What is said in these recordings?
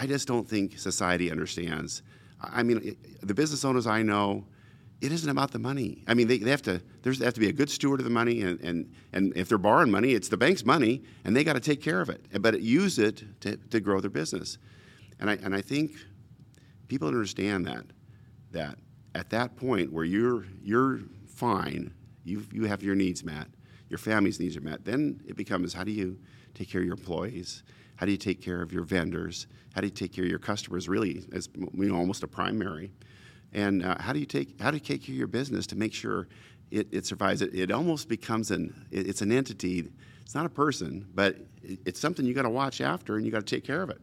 I just don't think society understands. I mean, the business owners I know, it isn't about the money. I mean, they, they have to. There's they have to be a good steward of the money, and, and, and if they're borrowing money, it's the bank's money, and they got to take care of it. But use it to, to grow their business. And I and I think people understand that that at that point where you're you're fine, you you have your needs met, your family's needs are met. Then it becomes how do you take care of your employees? How do you take care of your vendors? How do you take care of your customers? Really, as you know, almost a primary. And uh, how do you take how do you take care of your business to make sure it, it survives? It, it almost becomes an it, it's an entity. It's not a person, but it, it's something you got to watch after, and you got to take care of it.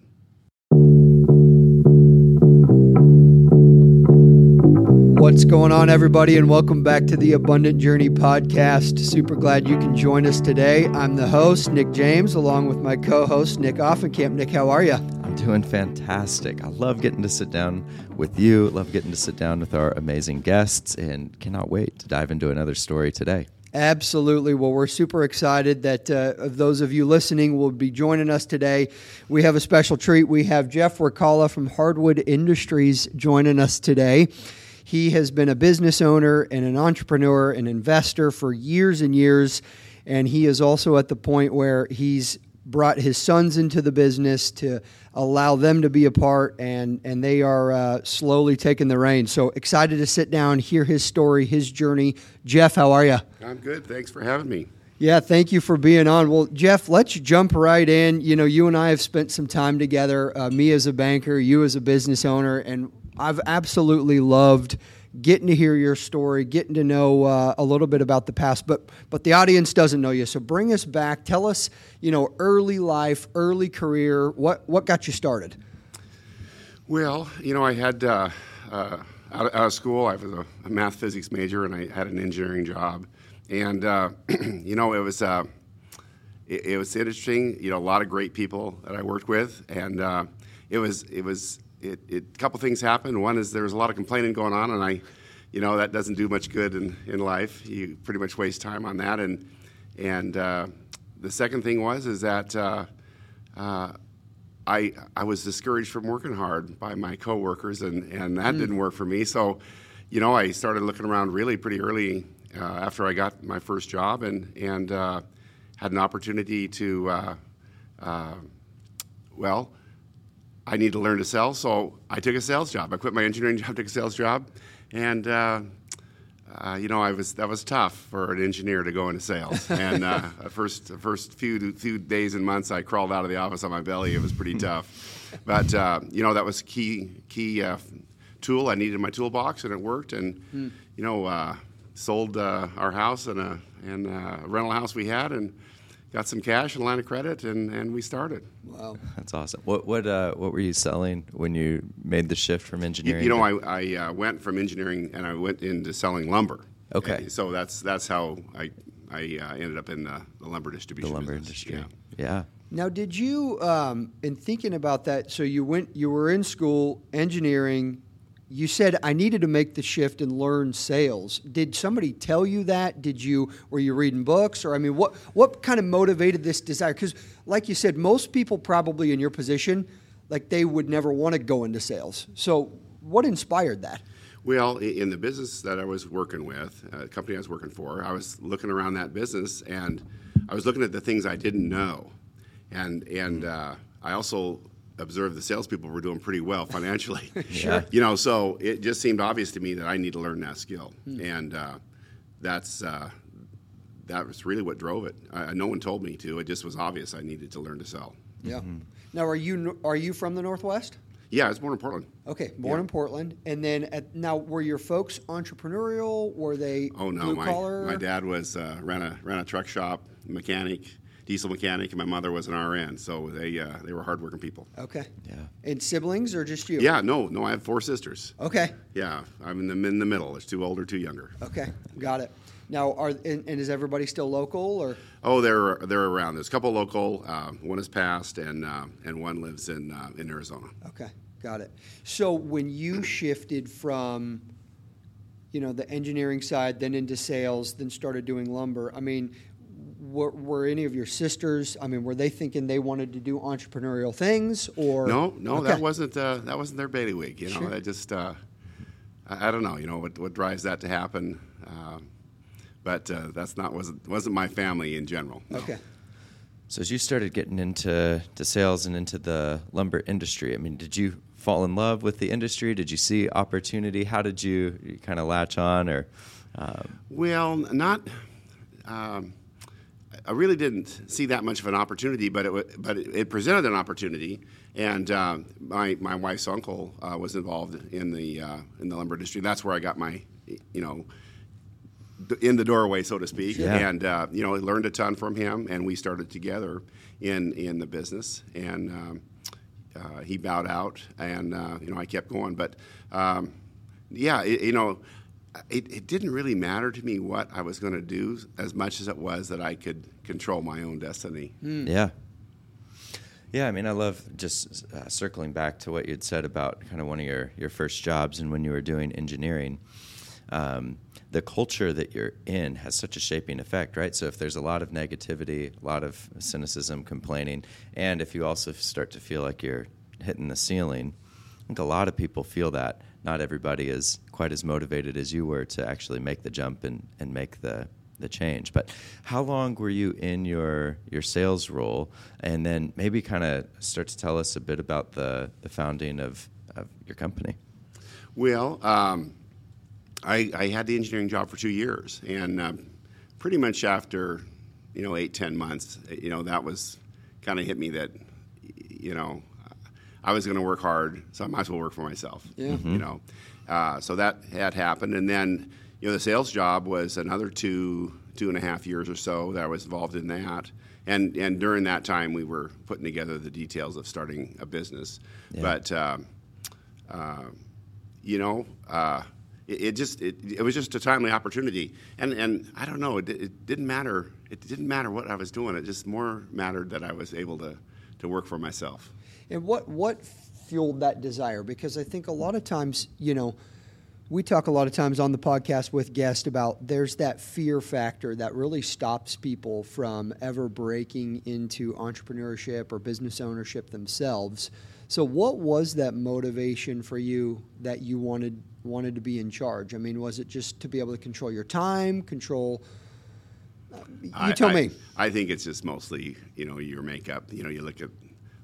What's going on, everybody, and welcome back to the Abundant Journey podcast. Super glad you can join us today. I'm the host, Nick James, along with my co host, Nick Offenkamp. Nick, how are you? I'm doing fantastic. I love getting to sit down with you, love getting to sit down with our amazing guests, and cannot wait to dive into another story today. Absolutely. Well, we're super excited that uh, of those of you listening will be joining us today. We have a special treat. We have Jeff Wirkkala from Hardwood Industries joining us today. He has been a business owner and an entrepreneur, an investor for years and years. And he is also at the point where he's brought his sons into the business to allow them to be a part, and, and they are uh, slowly taking the reins. So excited to sit down, hear his story, his journey. Jeff, how are you? I'm good. Thanks for having me. Yeah, thank you for being on. Well, Jeff, let's jump right in. You know, you and I have spent some time together, uh, me as a banker, you as a business owner, and I've absolutely loved getting to hear your story, getting to know uh, a little bit about the past. But but the audience doesn't know you, so bring us back. Tell us, you know, early life, early career. What what got you started? Well, you know, I had uh, uh, out, of school. I was a, a math physics major, and I had an engineering job. And uh, you know, it was uh, it, it was interesting. You know, a lot of great people that I worked with, and uh, it was it was it, it. A couple things happened. One is there was a lot of complaining going on, and I, you know, that doesn't do much good in, in life. You pretty much waste time on that. And and uh, the second thing was is that. Uh, uh, I, I was discouraged from working hard by my coworkers, and, and that didn't work for me. So, you know, I started looking around really pretty early uh, after I got my first job, and and uh, had an opportunity to, uh, uh, well, I need to learn to sell, so I took a sales job. I quit my engineering job, took a sales job, and. Uh, uh, you know, I was that was tough for an engineer to go into sales. And uh, the first the first few few days and months, I crawled out of the office on my belly. It was pretty tough, but uh, you know that was a key key uh, tool I needed in my toolbox, and it worked. And you know, uh, sold uh, our house and a and a rental house we had, and got some cash and a line of credit, and, and we started. Wow. That's awesome. What what uh, what were you selling when you made the shift from engineering? you know, to- I, I uh, went from engineering and I went into selling lumber. Okay. And so that's that's how I I uh, ended up in the, the lumber distribution. the lumber business. industry. Yeah. Yeah. Now, did you, um, in thinking about that, so you went, you were in school, engineering. You said I needed to make the shift and learn sales. Did somebody tell you that? Did you, were you reading books, or I mean, what what kind of motivated this desire? Because, like you said, most people probably in your position, like they would never want to go into sales. So, what inspired that? Well, in the business that I was working with, uh, company I was working for, I was looking around that business and I was looking at the things I didn't know, and and uh, I also observed the salespeople were doing pretty well financially. Sure. You know, so it just seemed obvious to me that I need to learn that skill, Hmm. and uh, that's. Uh, that was really what drove it. I, no one told me to. It just was obvious I needed to learn to sell. Yeah. Now, are you are you from the Northwest? Yeah, I was born in Portland. Okay, born Yeah. in Portland, and then at, now were your folks entrepreneurial? Were they Oh no, blue my collar? my dad was uh, ran a ran a truck shop, mechanic, diesel mechanic, and my mother was an RN. So they uh, they were hardworking people. Okay. Yeah. And siblings or just you? Yeah, no, no, I have four sisters. Okay. Yeah, I'm in the in the middle. There's two older, two younger. Okay. Got it. Now, are and, and is everybody still local or? Oh, they're they're around. There's a couple local. Uh, one has passed, and uh, and one lives in uh, in Arizona. Okay. Got it. So when you shifted from, you know, the engineering side, then into sales, then started doing lumber. I mean, were, were any of your sisters? I mean, were they thinking they wanted to do entrepreneurial things, or No, no, Okay. that wasn't uh, that wasn't their bailiwick. You know, Sure. I just uh, I, I don't know. You know what what drives that to happen, um, but uh, that's not wasn't wasn't my family in general. no. Okay. So as you started getting into to sales and into the lumber industry, I mean, did you fall in love with the industry? Did you see opportunity? How did you, kind of latch on, or um, Well, not. Um, I really didn't see that much of an opportunity, but it but it, presented an opportunity, and uh, my my wife's uncle uh, was involved in the uh, in the lumber industry. That's where I got my, you know, in the doorway, so to speak, Sure. and uh, you know, I learned a ton from him, and we started together in in the business, and um, uh, he bowed out, and uh, you know, I kept going, but um, yeah, it, you know. It, it didn't really matter to me what I was going to do as much as it was that I could control my own destiny. Yeah. Yeah, I mean, I love just uh, circling back to what you'd said about kind of one of your, your first jobs and when you were doing engineering. Um, the culture that you're in has such a shaping effect, right? So if there's a lot of negativity, a lot of cynicism, complaining, and if you also start to feel like you're hitting the ceiling, I think a lot of people feel that. Not everybody is quite as motivated as you were to actually make the jump and, and make the, the change. But how long were you in your your sales role? And then maybe kind of start to tell us a bit about the, the founding of, of your company. Well, um, I, I had the engineering job for two years, and uh, pretty much after, you know, eight ten months, you know, that was kind of hit me that, you know, I was going to work hard, so I might as well work for myself. Yeah. You know, uh, so that had happened, and then you know the sales job was another two two and a half years or so that I was involved in that, and and during that time we were putting together the details of starting a business, Yeah. but. Um, uh, you know, uh, it, it just it, it was just a timely opportunity, and and I don't know, it, it didn't matter. It didn't matter what I was doing. It just more mattered that I was able to to work for myself. And what what fueled that desire? Because I think a lot of times, you know, we talk a lot of times on the podcast with guests about there's that fear factor that really stops people from ever breaking into entrepreneurship or business ownership themselves. So what was that motivation for you that you wanted wanted to be in charge? I mean, was it just to be able to control your time, control uh, you I- tell I- me. I think it's just mostly you know your makeup. You know, you look at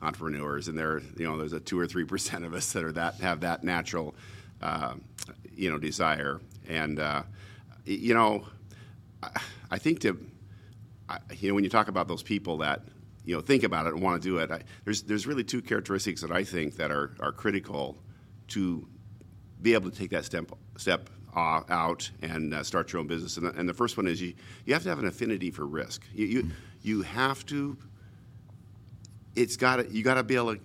entrepreneurs, and there you know there's a two or three percent of us that are that have that natural uh, you know desire, and uh, you know I, I think to I, you know when you talk about those people that you know think about it and want to do it, I, there's there's really two characteristics that I think that are are critical to be able to take that step step uh, out and uh, start your own business. And the, and the first one is you you have to have an affinity for risk. You you, you have to. It's got to you got to be able to,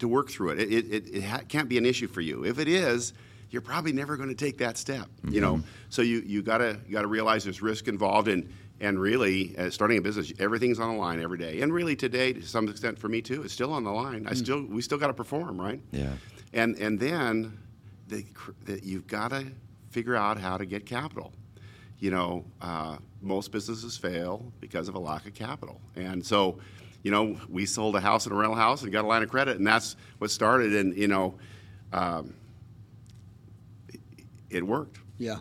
to work through it. It it, it, it ha- can't be an issue for you. If it is, you're probably never going to take that step. You know, so you you got to you got to realize there's risk involved and. And really, uh, starting a business, everything's on the line every day. And really, today, to some extent, for me too, it's still on the line. I still, we still got to perform, right? Yeah. And and then the, the, you've got to figure out how to get capital. You know, uh, most businesses fail because of a lack of capital. And so, you know, we sold a house and a rental house and got a line of credit, and that's what started. And you know, um, it, it worked. Yeah.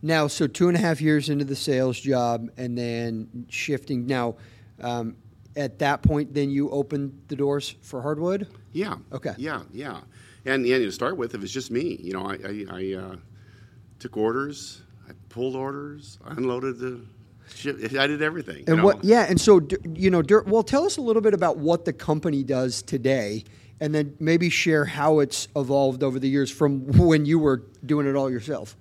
Now, so two and a half years into the sales job, and then shifting. Now, um, at that point, then you opened the doors for hardwood. Yeah. Okay. Yeah, yeah. And, and to start with, it was just me. You know, I, I, I uh, took orders, I pulled orders, I unloaded the. I did everything. And know? Yeah, and so you know, well, tell us a little bit about what the company does today, and then maybe share how it's evolved over the years from when you were doing it all yourself.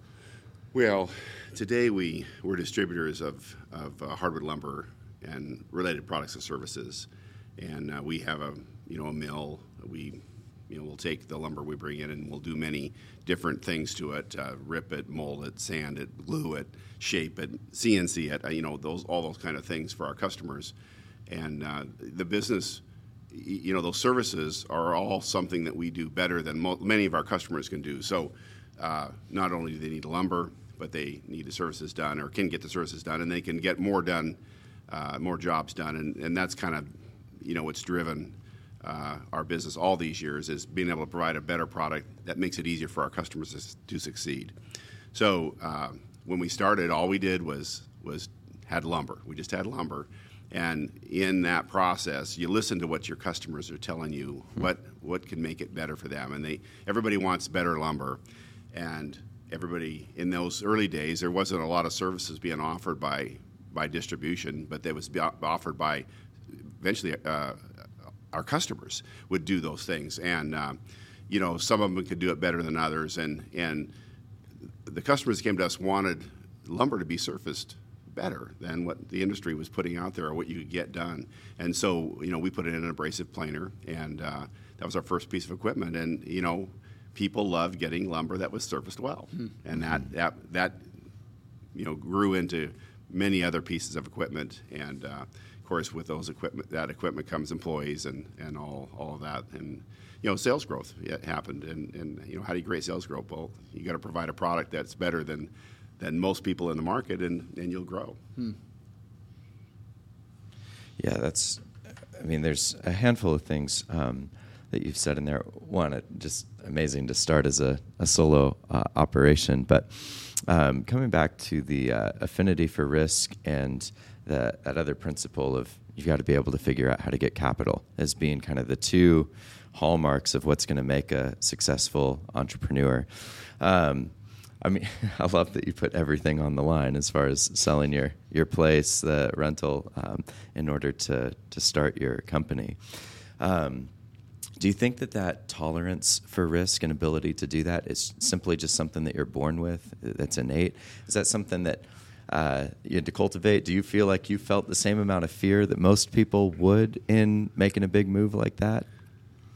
Well, today we we're distributors of, of uh, hardwood lumber and related products and services, and uh, we have a you know a mill. We you know we'll take the lumber we bring in and we'll do many different things to it: uh, rip it, mold it, sand it, glue it, shape it, CNC it. Uh, you know those all those kind of things for our customers, and uh, the business. You know those services are all something that we do better than mo- many of our customers can do. So uh, not only do they need lumber, but they need the services done or can get the services done, and they can get more done uh, more jobs done, and, and that's kind of you know what's driven uh, our business all these years is being able to provide a better product that makes it easier for our customers to, to succeed. So uh, when we started, all we did was was had lumber. We just had lumber, and in that process, you listen to what your customers are telling you, what what can make it better for them, and they everybody wants better lumber, and everybody in those early days there wasn't a lot of services being offered by by distribution, but they was offered by eventually uh, our customers would do those things, and uh, you know some of them could do it better than others, and and the customers that came to us wanted lumber to be surfaced better than what the industry was putting out there or what you could get done. And so, you know, we put it in an abrasive planer, and uh, that was our first piece of equipment. And you know, people loved getting lumber that was surfaced well, hmm. and that that that you know grew into many other pieces of equipment. And uh, course, with those equipment, that equipment comes employees and and all all of that and you know, sales growth happened, and, and you know, how do you create sales growth? Well, you got to provide a product that's better than than most people in the market, and, and you'll grow. Hmm. Yeah, that's. I mean, there's a handful of things um, that you've said in there. One, it just amazing to start as a, a solo uh, operation, but um, coming back to the uh, affinity for risk and the, that other principle of you've got to be able to figure out how to get capital as being kind of the two hallmarks of what's going to make a successful entrepreneur. Um, I mean, I love that you put everything on the line as far as selling your, your place, the rental, um, in order to, to start your company. Um, do you think that that tolerance for risk and ability to do that is simply just something that you're born with, that's innate? Is that something that uh, you had to cultivate? Do you feel like you felt the same amount of fear that most people would in making a big move like that?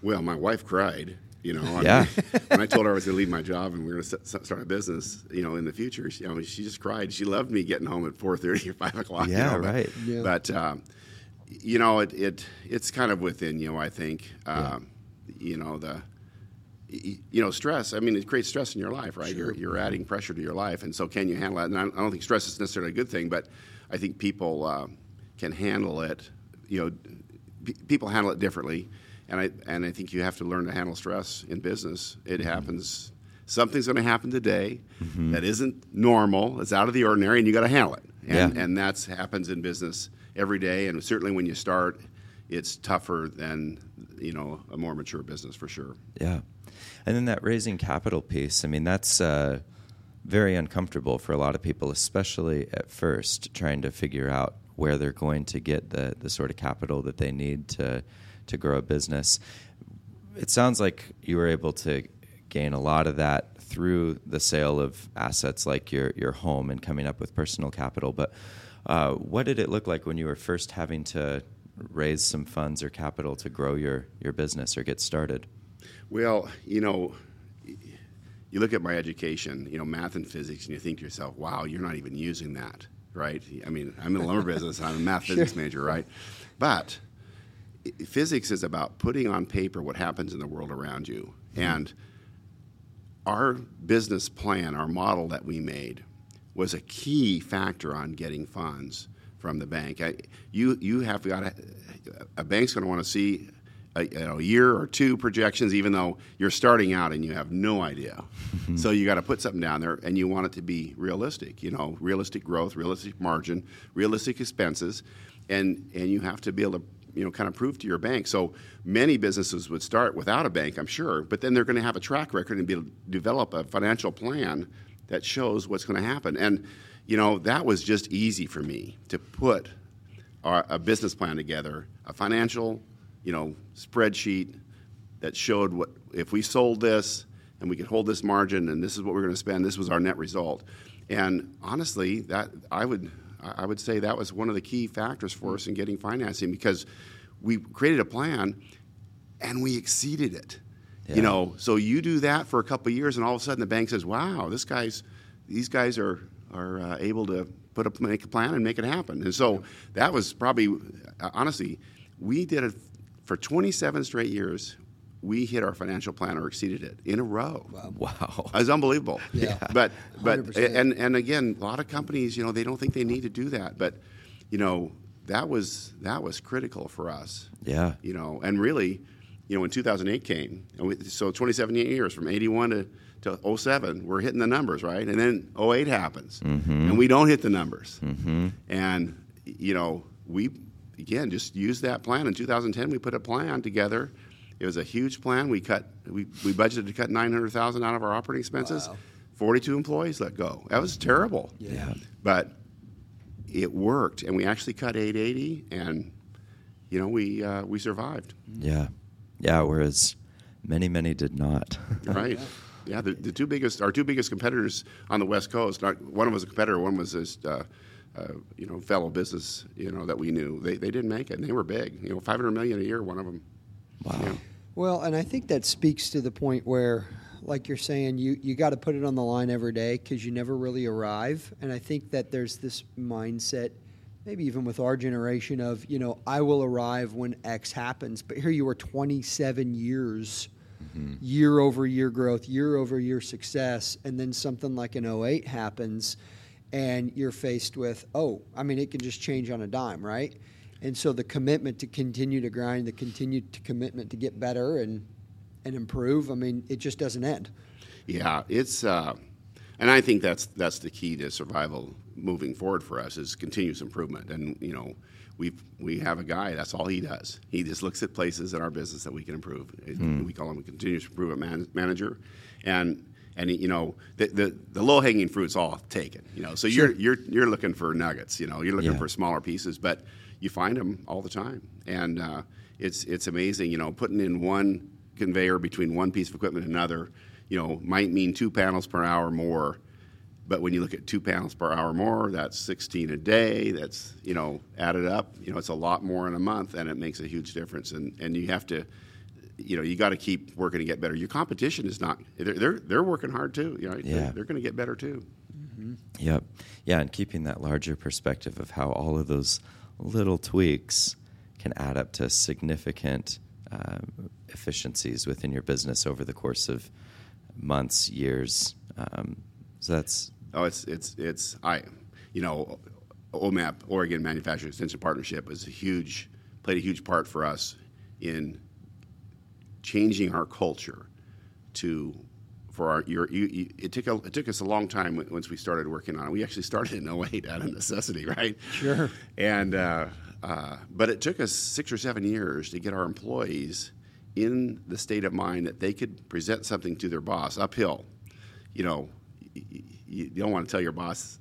Well, my wife cried you know, yeah. Mean, when I told her I was going to leave my job and we are going to start a business, you know, in the future, she, you know, she just cried. She loved me getting home at four thirty or five o'clock. Yeah, you know, right. But, yeah. but um, you know, it, it it's kind of within you. I think, um, yeah. you know, the you know, stress. I mean, it creates stress in your life, right? Sure. You're you're adding pressure to your life, and so can you handle it? And I don't think stress is necessarily a good thing, but I think people uh, can handle it. You know, p- people handle it differently and I and I think you have to learn to handle stress in business. It mm-hmm. happens. Something's going to happen today mm-hmm. that isn't normal. It's out of the ordinary, and you got to handle it. And, yeah. and that happens in business every day. And certainly when you start, it's tougher than you know a more mature business for sure. Yeah, and then that raising capital piece. I mean, that's. Uh, very uncomfortable for a lot of people, especially at first, trying to figure out where they're going to get the, the sort of capital that they need to to grow a business. It sounds like you were able to gain a lot of that through the sale of assets like your your home and coming up with personal capital. But uh, what did it look like when you were first having to raise some funds or capital to grow your your business or get started? Well, you know, you look at my education, you know, math and physics, and you think to yourself, "Wow, you're not even using that." Right? I mean, I'm in the lumber business. I'm a math sure. physics major, right? But physics is about putting on paper what happens in the world around you. Mm-hmm. And our business plan, our model that we made, was a key factor on getting funds from the bank. I, you you have got a bank's going to want to see a, you know, a, year or two projections, even though you're starting out and you have no idea. Mm-hmm. So you got to put something down there, and you want it to be realistic. You know, realistic growth, realistic margin, realistic expenses, and and you have to be able to you know kind of prove to your bank. So many businesses would start without a bank, I'm sure, but then they're going to have a track record and be able to develop a financial plan that shows what's going to happen. And you know that was just easy for me to put our, a business plan together, a financial you know spreadsheet that showed what if we sold this and we could hold this margin and this is what we're going to spend. This was our net result. And honestly, that I would I would say that was one of the key factors for us in getting financing because we created a plan and we exceeded it. Yeah. You know, so you do that for a couple years, and all of a sudden the bank says, "Wow, this guy's, these guys are are uh, able to put up make a plan and make it happen." And so that was probably, honestly, we did it for 27 straight years we hit our financial plan or exceeded it in a row. Wow, wow. it was unbelievable. yeah, but but 100%. and and again, a lot of companies, you know, they don't think they need to do that, but you know, that was that was critical for us. Yeah. You know, and really, you know, when 2008 came, and we, so 27 years from 81 to to 07, we're hitting the numbers, right? And then 08 happens, mm-hmm. and we don't hit the numbers. Mm-hmm. And you know, we again just use that plan. In 2010, we put a plan together. It was a huge plan. We cut we, we budgeted to cut 900,000 out of our operating expenses. Wow. 42 employees let go. That was terrible. Yeah. But it worked, and we actually cut 880, and you know we uh, we survived. Yeah. Yeah. Whereas many, many did not. Right. Yeah, the, the two biggest, our two biggest competitors on the West Coast. Not, one was a competitor, one was this, uh, uh, you know, fellow business, you know, that we knew. They, they didn't make it, and they were big. You know, 500 million a year. One of them. wow. Yeah. Well, and I think that speaks to the point where, like you're saying, you, you got to put it on the line every day because you never really arrive. And I think that there's this mindset, maybe even with our generation, of, you know, I will arrive when X happens. But here you are 27 years, year over year growth, year over year success. And then something like an 08 happens and you're faced with, oh, I mean, it can just change on a dime, right? And so the commitment to continue to grind, the continued to commitment to get better and and improve, I mean, it just doesn't end. Yeah, it's, uh, and I think that's that's the key to survival moving forward for us is continuous improvement. And you know, we we have a guy that's all he does. He just looks at places in our business that we can improve. We call him a continuous improvement man, manager, and. And you know the the, the low hanging fruit's all taken. You know, so you're you're you're looking for nuggets. You know, you're looking Yeah. for smaller pieces, but you find them all the time, and uh, it's it's amazing. You know, putting in one conveyor between one piece of equipment and another, you know, might mean two panels per hour more. But when you look at two panels per hour more, that's 16 a day. That's you know added up. You know, it's a lot more in a month, and it makes a huge difference. And and you have to, you know, you got to keep working to get better. Your competition is not. They're they're, they're working hard too. You know, Yeah. they're, they're going to get better too. Yep. Yeah, and keeping that larger perspective of how all of those little tweaks can add up to significant um, efficiencies within your business over the course of months, years. Um, so that's Oh, it's it's it's I, you know, OMEP Oregon Manufacturing Extension Partnership was a huge played a huge part for us in changing our culture to for our your you, you, it took a, it took us a long time once we started working on it. We actually started in 08 out of necessity, right? Sure. And uh, uh, but it took us six or seven years to get our employees in the state of mind that they could present something to their boss uphill. You know, y- y- you don't want to tell your boss,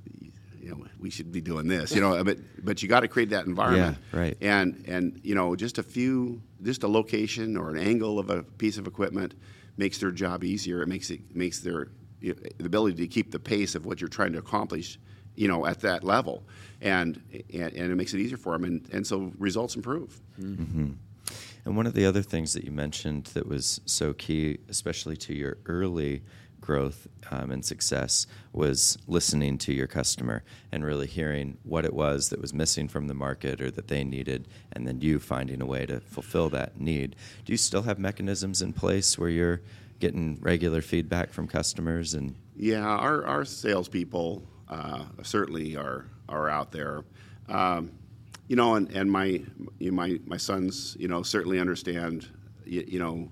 you know, we should be doing this. You know, but but you got to create that environment. Yeah, right. And and you know, just a few, just a location or an angle of a piece of equipment makes their job easier. It makes it makes their you know, the ability to keep the pace of what you're trying to accomplish, you know, at that level, and and, and it makes it easier for them, and, and so results improve. Mm-hmm. And one of the other things that you mentioned that was so key, especially to your early growth um, and success, was listening to your customer and really hearing what it was that was missing from the market or that they needed, and then you finding a way to fulfill that need. Do you still have mechanisms in place where you're getting regular feedback from customers and Yeah, our, our salespeople uh, certainly are are out there. Um, you know, and, and my my my sons, you know, certainly understand, you, you know,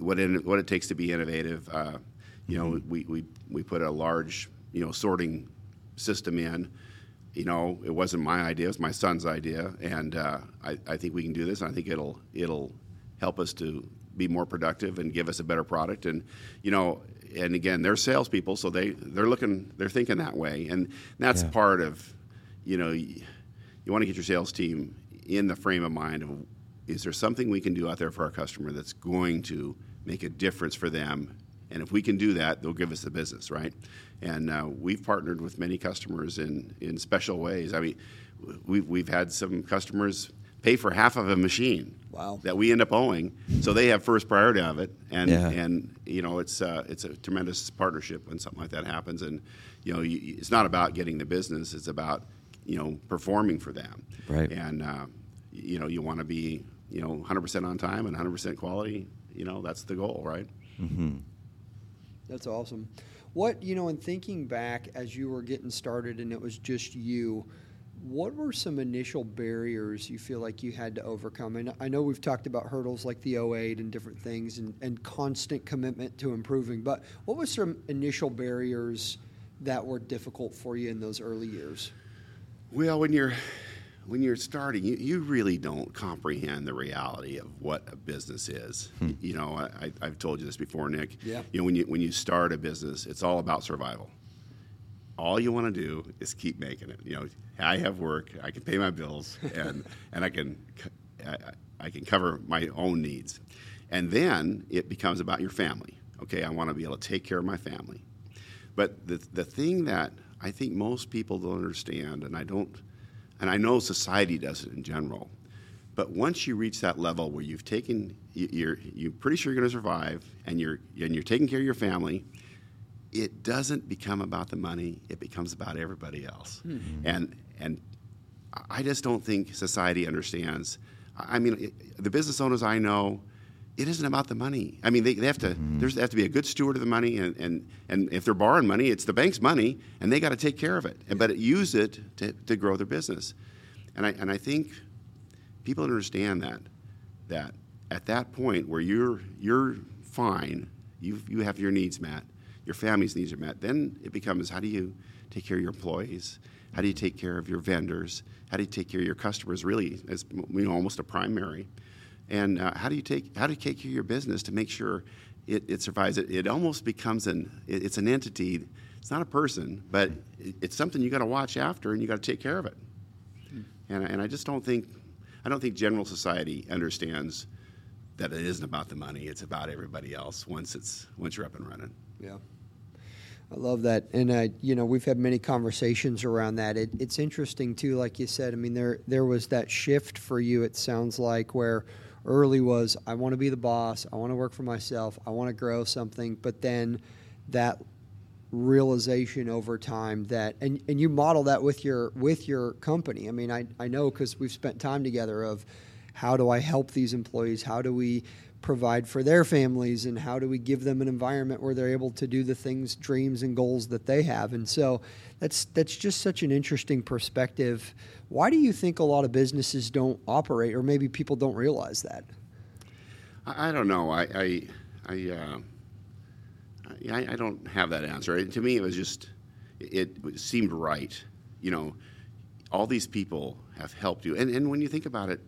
what it, what it takes to be innovative. Uh, you know, we, we we put a large you know sorting system in. You know, it wasn't my idea; it was my son's idea, and uh, I, I think we can do this. And I think it'll it'll help us to be more productive and give us a better product. And you know, and again, they're salespeople, so they they're looking, they're thinking that way, and that's Yeah. part of, you know, you, you want to get your sales team in the frame of mind of is there something we can do out there for our customer that's going to make a difference for them. And if we can do that they'll give us the business right? And uh, we've partnered with many customers in, in special ways. I mean we've, we've had some customers pay for half of a machine Wow. that we end up owing so they have first priority of it. And Yeah. and you know it's uh, it's a tremendous partnership when something like that happens. And you know you, it's not about getting the business. It's about you know performing for them. Right. and uh, you know you want to be you know 100% on time and 100% quality you know that's the goal right mm-hmm. That's awesome. What, you know, in thinking back as you were getting started and it was just you, what were some initial barriers you feel like you had to overcome? And I know we've talked about hurdles like the 08 and different things and, and constant commitment to improving, but what were some initial barriers that were difficult for you in those early years? Well, when you're when you're starting, you, you really don't comprehend the reality of what a business is. Hmm. You know, I, I've told you this before, Nick. Yeah. You know, when you when you start a business, it's all about survival. All you want to do is keep making it. You know, I have work, I can pay my bills, and and I can I, I can cover my own needs, and then it becomes about your family. Okay, I want to be able to take care of my family. But the the thing that I think most people don't understand, and I don't, and I know society does it in general, but once you reach that level where you've taken, you- you're you're pretty sure you're going to survive, and you're and you're taking care of your family, it doesn't become about the money. It becomes about everybody else, hmm. and and I just don't think society understands. I mean, the business owners I know, it isn't about the money. I mean, they, they have to. Mm-hmm. There's they have to be a good steward of the money, and, and, and if they're borrowing money, it's the bank's money, and they got to take care of it. And but use it to, to grow their business. And I and I think people understand that that at that point where you're you're fine, you you have your needs met, your family's needs are met. Then it becomes how do you take care of your employees? How do you take care of your vendors? How do you take care of your customers? Really, as you know, almost a primary. And uh, how do you take how do you take care of your business to make sure it, it survives? It, it almost becomes an it, it's an entity. It's not a person, but it, it's something you got to watch after, and you got to take care of it. And, I- and I just don't think I don't think general society understands that it isn't about the money. It's about everybody else once it's once you're up and running. Yeah. I love that, and uh, you know we've had many conversations around that. It, it's interesting too, like you said. I mean, there there was that shift for you. It sounds like where early was I want to be the boss, I want to work for myself, I want to grow something, but then that realization over time that and, and you model that with your with your company. I mean, I I know because we've spent time together of how do I help these employees? How do we provide for their families and how do we give them an environment where they're able to do the things dreams and goals that they have and so that's that's just such an interesting perspective why do you think a lot of businesses don't operate or maybe people don't realize that I, I don't know. I I I, uh, I I don't have that answer. It- to me, it was just it, it seemed right. You know, all these people have helped you, and and when you think about it,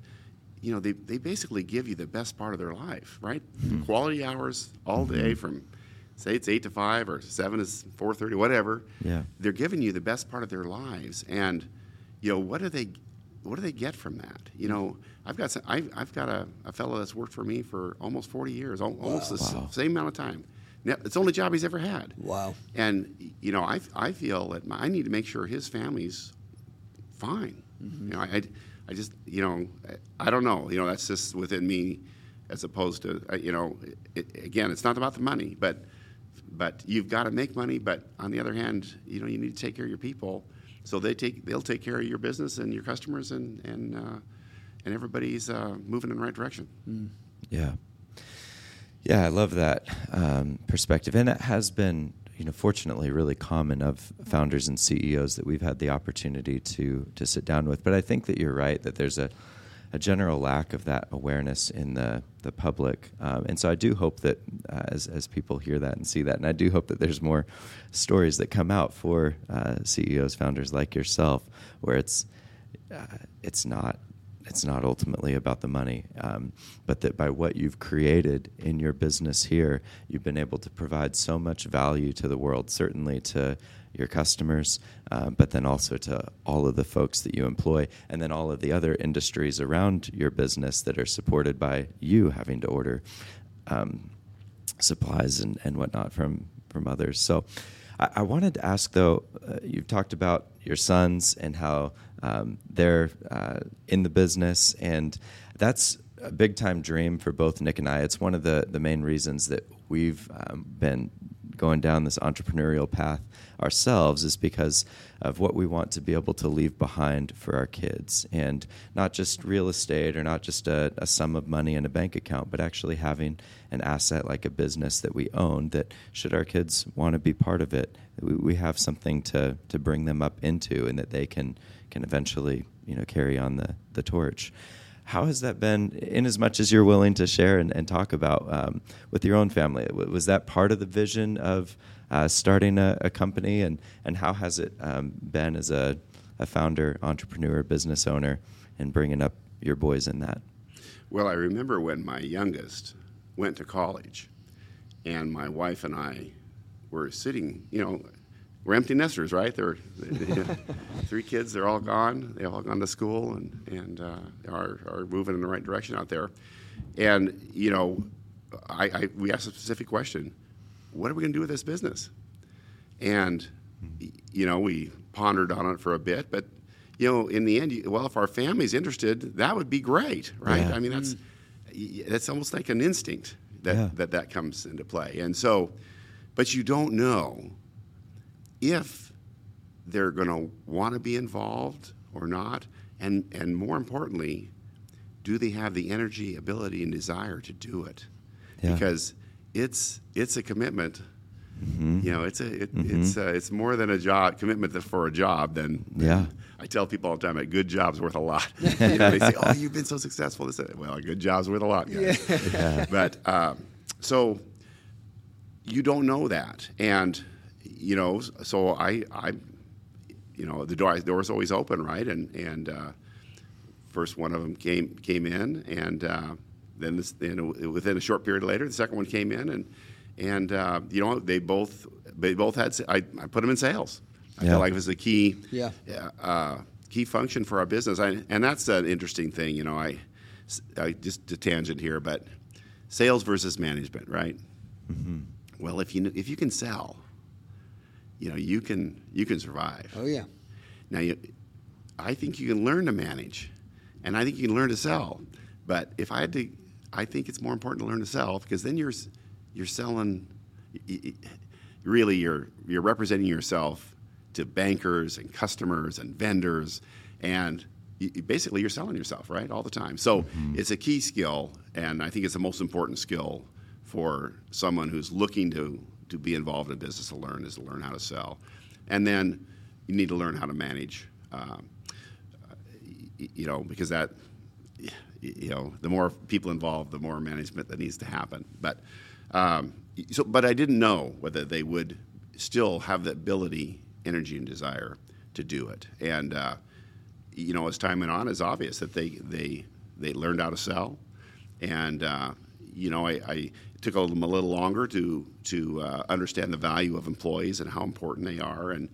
you know, they they basically give you the best part of their life, right? Quality hours all day from. Say it's eight to five or seven is four thirty, whatever. Yeah. they're giving you the best part of their lives, and you know what do they what do they get from that? You know, I've got some, I've, I've got a, a fellow that's worked for me for almost 40 years, al- almost the Wow. same amount of time. Now, it's the only job he's ever had. Wow. And you know, I, I feel that my, I need to make sure his family's fine. You know, I, I, I just you know I, I don't know. You know, that's just within me, as opposed to uh, you know, it, again, it's not about the money, but but you've got to make money. But on the other hand, you know, you need to take care of your people, so they take they'll take care of your business and your customers, and and uh, and everybody's uh, moving in the right direction. Yeah. Yeah, I love that um, perspective. And it has been, you know, fortunately really common of founders and CEOs that we've had the opportunity to to sit down with. But I think that you're right that there's a, a general lack of that awareness in the, the public. Um, and so I do hope that uh, as, as people hear that and see that, and I do hope that there's more stories that come out for uh, CEOs, founders like yourself, where it's, uh, it's not it's not ultimately about the money, um, but that by what you've created in your business here, you've been able to provide so much value to the world, certainly to your customers, uh, but then also to all of the folks that you employ, and then all of the other industries around your business that are supported by you having to order um, supplies and, and whatnot from, from others. So I, I wanted to ask, though, uh, you've talked about your sons and how um, they're uh, in the business, and that's a big time dream for both Nick and I. It's one of the, the main reasons that we've um, been going down this entrepreneurial path ourselves is because of what we want to be able to leave behind for our kids and not just real estate or not just a, a sum of money in a bank account but actually having an asset like a business that we own that should our kids want to be part of it we, we have something to, to bring them up into and that they can can eventually you know carry on the the torch. How has that been, in as much as you're willing to share and, and talk about um, with your own family? Was that part of the vision of uh, starting a, a, company, and, and how has it um, been as a, a founder, entrepreneur, business owner, and bringing up your boys in that? Well, I remember when my youngest went to college, and my wife and I were sitting, you know, we're empty nesters, right? There, three kids. They're all gone. They all gone to school and and uh, are are moving in the right direction out there. And you know, I, I we asked a specific question: What are we going to do with this business? And you know, we pondered on it for a bit, but you know, in the end, well, if our family's interested, that would be great, right? Yeah. I mean, that's that's almost like an instinct that, yeah. that that comes into play. And so, but you don't know if they're going to want to be involved or not, and and more importantly, do they have the energy, ability, and desire to do it? Yeah. Because it's it's a commitment. Mm-hmm. You know, it's a it, mm-hmm. it's a, it's more than a job commitment for a job. Than, than yeah. I tell people all the time, a good job's worth a lot. you know, they say, "Oh, you've been so successful." Say, "Well, a good job's worth a lot, guys." Yeah. but um, so you don't know that, and you know, so I, I, you know, the door door's always open, right? And and uh, first one of them came came in, and uh, then this, you know, within a short period later, the second one came in, and and uh, you know, they both they both had. I, I put them in sales. I yeah. feel like it was a key yeah. Uh, key function for our business, I, and that's an interesting thing. You know, I, I just a tangent here, but sales versus management, right? Mm-hmm. Well, if you if you can sell you know you can you can survive. Oh yeah. Now you, I think you can learn to manage, and I think you can learn to sell. But if I had to, I think it's more important to learn to sell because then you're you're selling. Really, you're you're representing yourself to bankers and customers and vendors, and you, basically you're selling yourself right all the time. So mm-hmm. it's a key skill, and I think it's the most important skill for someone who's looking to to be involved in a business to learn is to learn how to sell, and then you need to learn how to manage. Um, you know, because that, you know, the more people involved, the more management that needs to happen. But um, so, but I didn't know whether they would still have the ability, energy, and desire to do it. And uh, you know, as time went on, it's obvious that they they they learned how to sell, and uh, you know, I, I took a little, a little longer to to uh, understand the value of employees and how important they are, and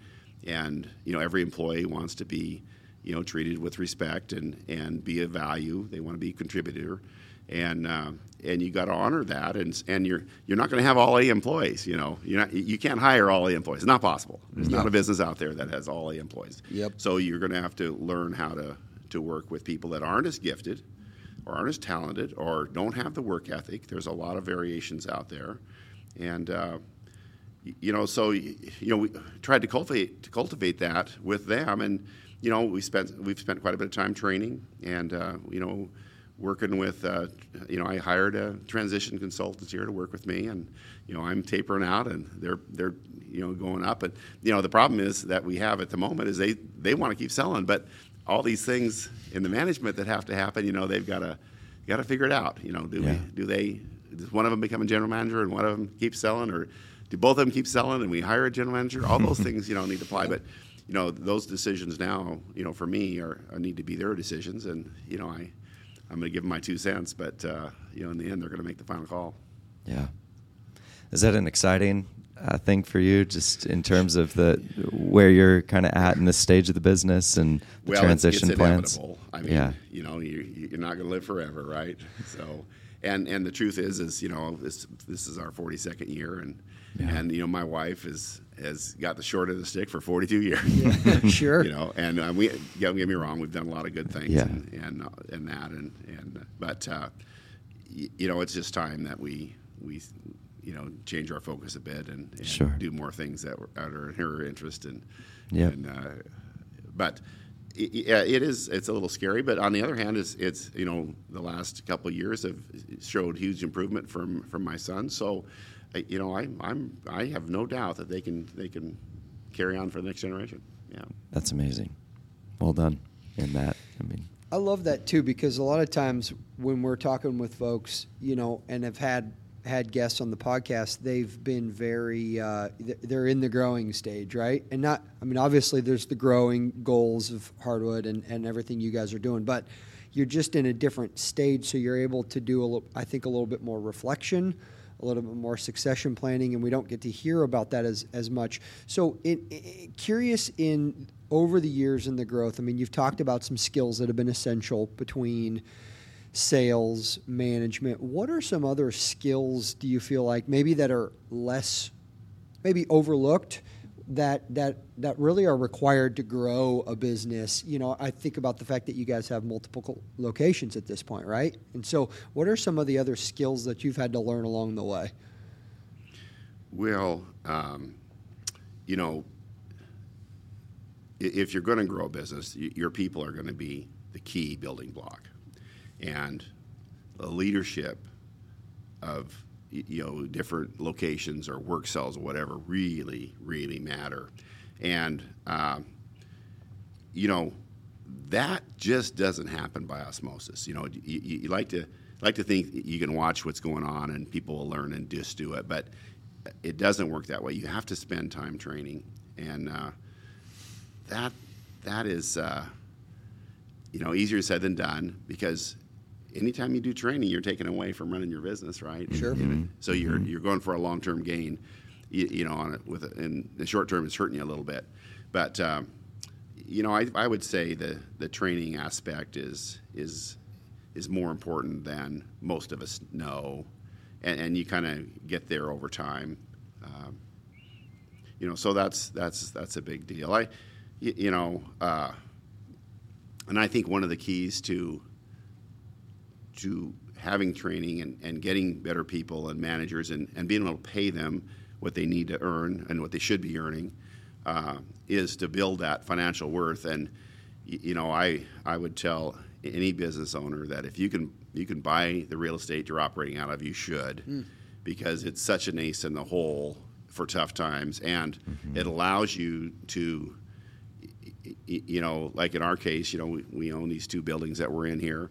and you know, every employee wants to be you know treated with respect and and be a value. They want to be a contributor, and uh, and you got to honor that. And and you're you're not going to have all A employees. You know, you're not you can't hire all A employees. It's not possible. There's not a business out there that has all A employees. Yep. So you're going to have to learn how to to work with people that aren't as gifted or aren't as talented or don't have the work ethic. There's a lot of variations out there, and uh, you know, so you know, we tried to cultivate to cultivate that with them, and you know, we spent we've spent quite a bit of time training, and uh, you know, working with uh, you know, I hired a transition consultant here to work with me, and you know, I'm tapering out, and they're they're you know going up, and you know, the problem is that we have at the moment is they they want to keep selling, but all these things in the management that have to happen, you know, they've got to got to figure it out. You know, do yeah. we, do they does one of them become a general manager and one of them keep selling, or do both of them keep selling and we hire a general manager? All those things, you know, need to apply. But you know, those decisions now, you know, for me are, are need to be their decisions, and you know, I I'm going to give them my two cents, but uh, you know, in the end, they're going to make the final call. Yeah. Is that an exciting uh, thing for you, just in terms of the where you're kind of at in this stage of the business and the well, transition it's, it's plans? Inevitable. I mean, yeah. you know, you're, you're not going to live forever, right? So, and and the truth is, is you know, this this is our 42nd year, and yeah. and you know, my wife is has got the short of the stick for 42 years. Yeah, sure. you know, and uh, we don't get me wrong, we've done a lot of good things, yeah. and and, uh, and that, and and but uh, y- you know, it's just time that we we you know change our focus a bit and, and sure. do more things that, were, that are in her interest and yeah. And, uh, but it, it is it's a little scary. But on the other hand, it's it's you know the last couple of years have showed huge improvement from from my son. So you know I I'm I have no doubt that they can they can carry on for the next generation. Yeah, that's amazing. well done in that. I mean, I love that too because a lot of times when we're talking with folks, you know, and have had had guests on the podcast, they've been very uh, they're in the growing stage, right? And not, I mean, obviously there's the growing goals of Hardwood and, and everything you guys are doing, but you're just in a different stage, so you're able to do a I think a little bit more reflection, a little bit more succession planning, and we don't get to hear about that as as much. So, it, it, curious in over the years in the growth. I mean, you've talked about some skills that have been essential between sales, management. What are some other skills do you feel like maybe that are less maybe overlooked that that that really are required to grow a business? You know, I think about the fact that you guys have multiple locations at this point, right? And so, what are some of the other skills that you've had to learn along the way? Well, um, you know, if you're going to grow a business, your people are going to be the key building block and the leadership of you know different locations or work cells or whatever really really matter. And uh, you know that just doesn't happen by osmosis. You know you, you, like to like to think you can watch what's going on and people will learn and just do it but it doesn't work that way. You have to spend time training. And uh, that that is uh, you know easier said than done because anytime you do training, you're taking away from running your business, right? Sure. Mm-hmm. So you're mm-hmm. you're going for a long term gain, you, you, know, on it with in the short term, it's hurting you a little bit, but um, you know, I, I would say the the training aspect is is is more important than most of us know, and, and you kind of get there over time. Um, you know, so that's that's that's a big deal. I, you, you know, uh, and I think one of the keys to to having training and, and getting better people and managers and, and being able to pay them what they need to earn and what they should be earning uh, is to build that financial worth. And you know, I I would tell any business owner that if you can you can buy the real estate you're operating out of, you should, mm. because it's such an ace in the hole for tough times, and mm-hmm. it allows you to. You know, like in our case, you know, we, we own these two buildings that we're in here,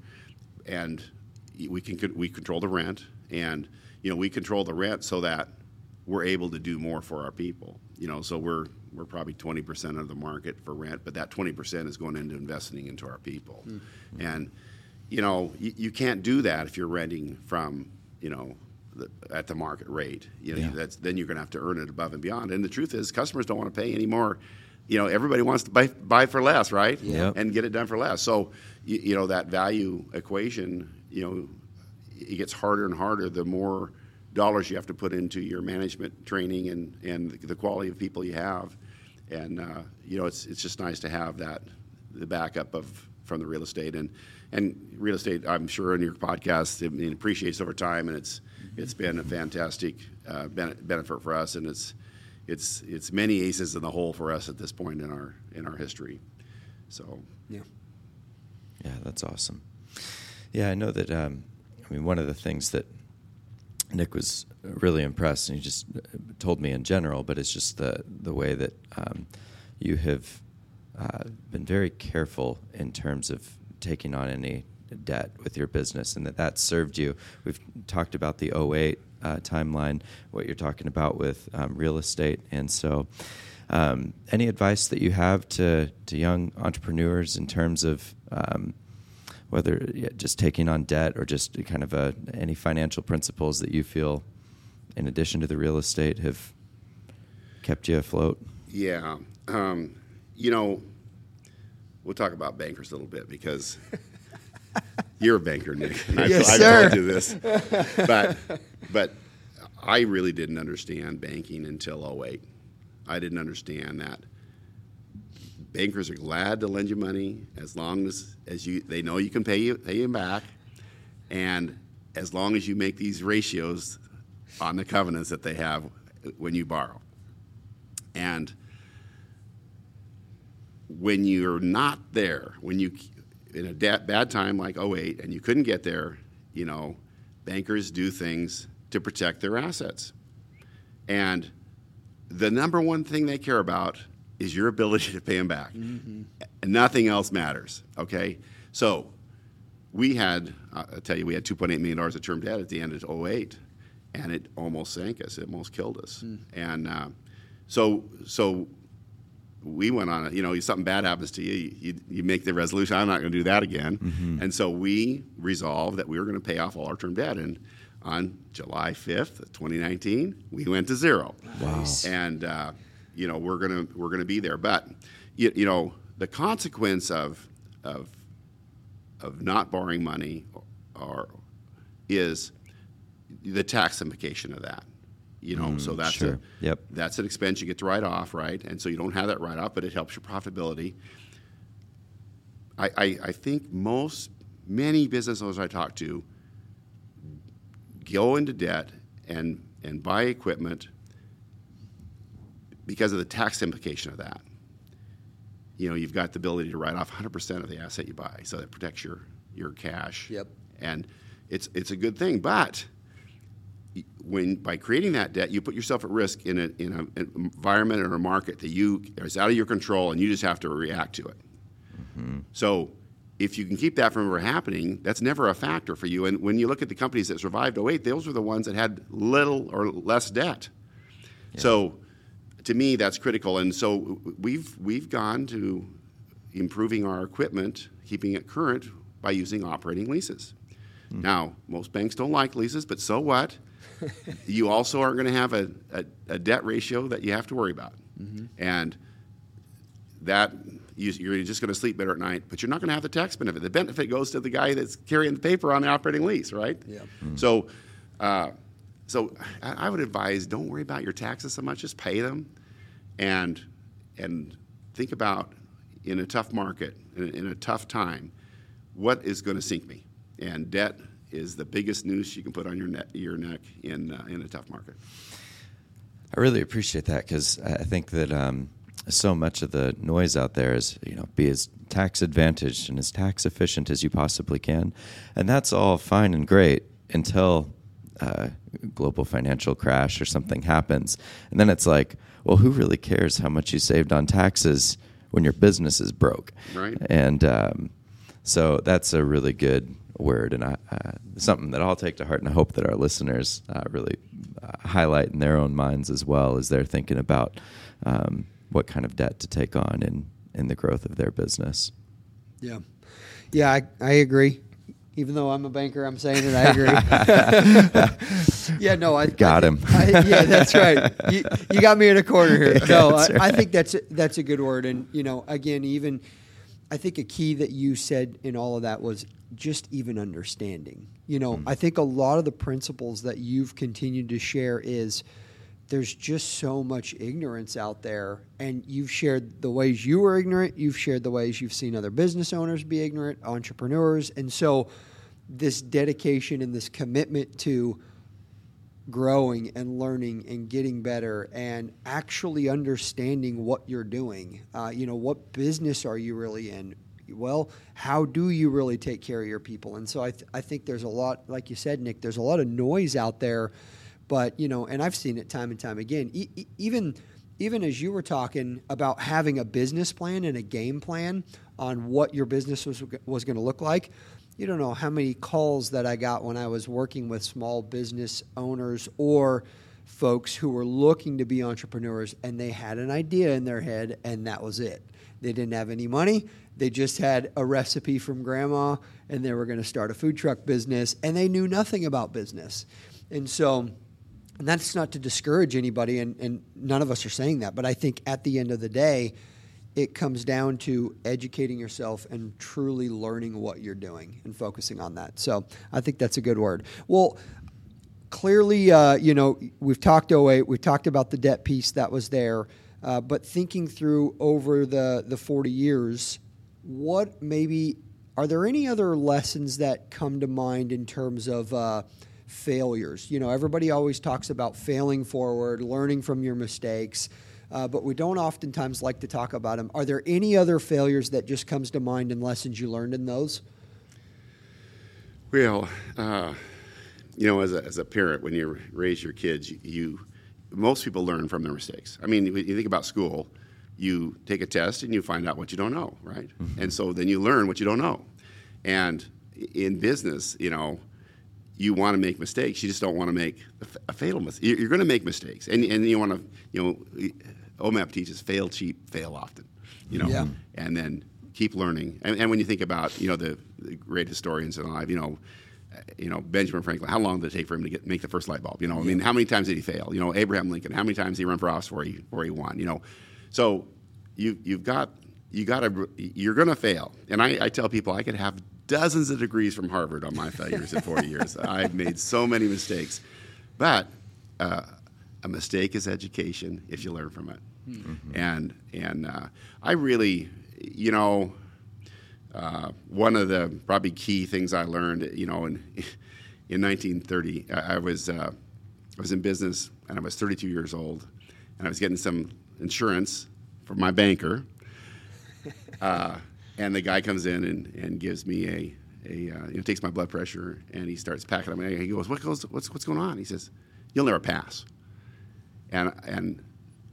and we can we control the rent, and you know we control the rent so that we're able to do more for our people. You know, so we're we're probably 20% of the market for rent, but that 20% is going into investing into our people. Mm-hmm. And you know, you, you, can't do that if you're renting from you know the, at the market rate. You know, yeah. that's then you're going to have to earn it above and beyond. And the truth is, customers don't want to pay any more. You know, everybody wants to buy buy for less, right? Yeah. And get it done for less. So you, you know that value equation you know, it gets harder and harder the more dollars you have to put into your management training and, and the quality of people you have. And, uh, you know, it's, it's just nice to have that, the backup of, from the real estate. And, and real estate, I'm sure in your podcast, it, it appreciates over time, and it's, it's been a fantastic uh, benefit for us. And it's, it's, it's many aces in the hole for us at this point in our, in our history. So, yeah. Yeah, that's awesome. Yeah, I know that. Um, I mean, one of the things that Nick was really impressed, and he just uh, told me in general, but it's just the the way that um, you have uh, been very careful in terms of taking on any debt with your business, and that that served you. We've talked about the 08 uh, timeline, what you're talking about with um, real estate, and so. Um, any advice that you have to, to young entrepreneurs in terms of um, whether just taking on debt or just kind of a, any financial principles that you feel, in addition to the real estate, have kept you afloat? Yeah. Um, you know, we'll talk about bankers a little bit because you're a banker, Nick. And yes, I've, sir. I've told you this. But, but I really didn't understand banking until 08. I didn't understand that bankers are glad to lend you money as long as, as you they know you can pay you pay them back, and as long as you make these ratios on the covenants that they have when you borrow. And when you're not there, when you in a da- bad time like 08 and you couldn't get there, you know, bankers do things to protect their assets. And the number one thing they care about is your ability to pay them back. And nothing else matters. Okay, so we had, I tell you, we had 2.8 million dollars of term debt at the end of 08, and it almost sank us. It almost killed us. And uh, so, so we went on it. You know, something bad happens to you, you, you make the resolution. I'm not going to do that again. And so we resolved that we were going to pay off all our term debt. And on July 5th, 2019, we went to zero. Wow. And uh, you know, we're gonna we're gonna be there. But you, you know, the consequence of of of not borrowing money or is the tax implication of that. You know, mm, so that's sure. a, Yep. that's an expense you get to write off, right? And so you don't have that write off, but it helps your profitability. I, I, I think most many business owners I talk to go into debt and and buy equipment because of the tax implication of that. You know, you've got the ability to write off 100% of the asset you buy, so that protects your your cash. Yep. And it's it's a good thing, but when by creating that debt, you put yourself at risk in, a, in a, an environment or a market that you is out of your control, and you just have to react to it. Mm-hmm. So, if you can keep that from ever happening, that's never a factor for you. And when you look at the companies that survived 08, those were the ones that had little or less debt. So, to me, that's critical. And so we've we've gone to improving our equipment, keeping it current by using operating leases. Now, most banks don't like leases, but so what? you also aren't going to have a, a, a debt ratio that you have to worry about. And that you, you're just going to sleep better at night, but you're not going to have the tax benefit. The benefit goes to the guy that's carrying the paper on the operating lease, right? Yeah. So, uh, so I, would advise don't worry about your taxes so much; just pay them, and and think about in a tough market, in, in a tough time, what is going to sink me? And debt is the biggest noose you can put on your neck, your neck in uh, in a tough market. I really appreciate that because I think that um, so much of the noise out there is, you know, be as tax advantaged and as tax efficient as you possibly can, and that's all fine and great until uh, global financial crash or something happens, and then it's like, well, who really cares how much you saved on taxes when your business is broke? Right. And um, so that's a really good word, and I, uh, something that I'll take to heart, and I hope that our listeners uh, really uh, highlight in their own minds as well as they're thinking about um, what kind of debt to take on in in the growth of their business. Yeah, yeah, I, I agree. Even though I'm a banker, I'm saying it. I agree. yeah, no, I Got I him. I, yeah, that's right. You, you got me in a corner here. No, I, right. I think that's a, that's a good word. And you know, again, even I think a key that you said in all of that was just even understanding. You know, mm. I think a lot of the principles that you've continued to share is there's just so much ignorance out there and you've shared the ways you were ignorant you've shared the ways you've seen other business owners be ignorant entrepreneurs and so this dedication and this commitment to growing and learning and getting better and actually understanding what you're doing uh, you know what business are you really in? Well how do you really take care of your people? And so I, th- I think there's a lot like you said nick there's a lot of noise out there but you know and i've seen it time and time again. E- e- even even as you were talking about having a business plan and a game plan on what your business was, was going to look like you don't know how many calls that i got when i was working with small business owners or folks who were looking to be entrepreneurs and they had an idea in their head and that was it. They didn't have any money. They just had a recipe from grandma and they were going to start a food truck business and they knew nothing about business. And so and that's not to discourage anybody, and, and none of us are saying that. But I think at the end of the day, it comes down to educating yourself and truly learning what you're doing and focusing on that. So I think that's a good word. Well, clearly, uh, you know, we've talked 08, we've talked about the debt piece that was there, uh, but thinking through over the, the 40 years, what maybe are there any other lessons that come to mind in terms of uh, failures? You know, everybody always talks about failing forward, learning from your mistakes. Uh, but we don't oftentimes like to talk about them. Are there any other failures that just comes to mind and lessons you learned in those? Well, uh, you know, as a, as a parent, when you raise your kids, you, you most people learn from their mistakes. I mean, you think about school, you take a test and you find out what you don't know, right? And so then you learn what you don't know. And in business, you know, you want to make mistakes. You just don't want to make a fatal mistake. You're going to make mistakes, and and you want to, you know, OMEP teaches fail cheap, fail often, you know, Yeah. and then keep learning. And, and when you think about, you know, the, the great historians alive, you know, uh, you know Benjamin Franklin. How long did it take for him to get make the first light bulb? You know, I mean, how many times did he fail? You know, Abraham Lincoln. How many times did he run for office where he where he won? You know, so you you've got you got to you're going to fail. And I, I tell people I could have dozens of degrees from Harvard on my failures in 40 years. I've made so many mistakes, but uh, a mistake is education if you learn from it. And and uh, I really, you know, uh, one of the probably key things I learned, you know, in in 1930, I, I was uh, I was in business and I was 32 years old, and I was getting some insurance from my banker. And the guy comes in and, and gives me a, a uh, you know, takes my blood pressure and he starts packing up. And he goes, what goes, what's, what's going on? He says, you'll never pass. And, and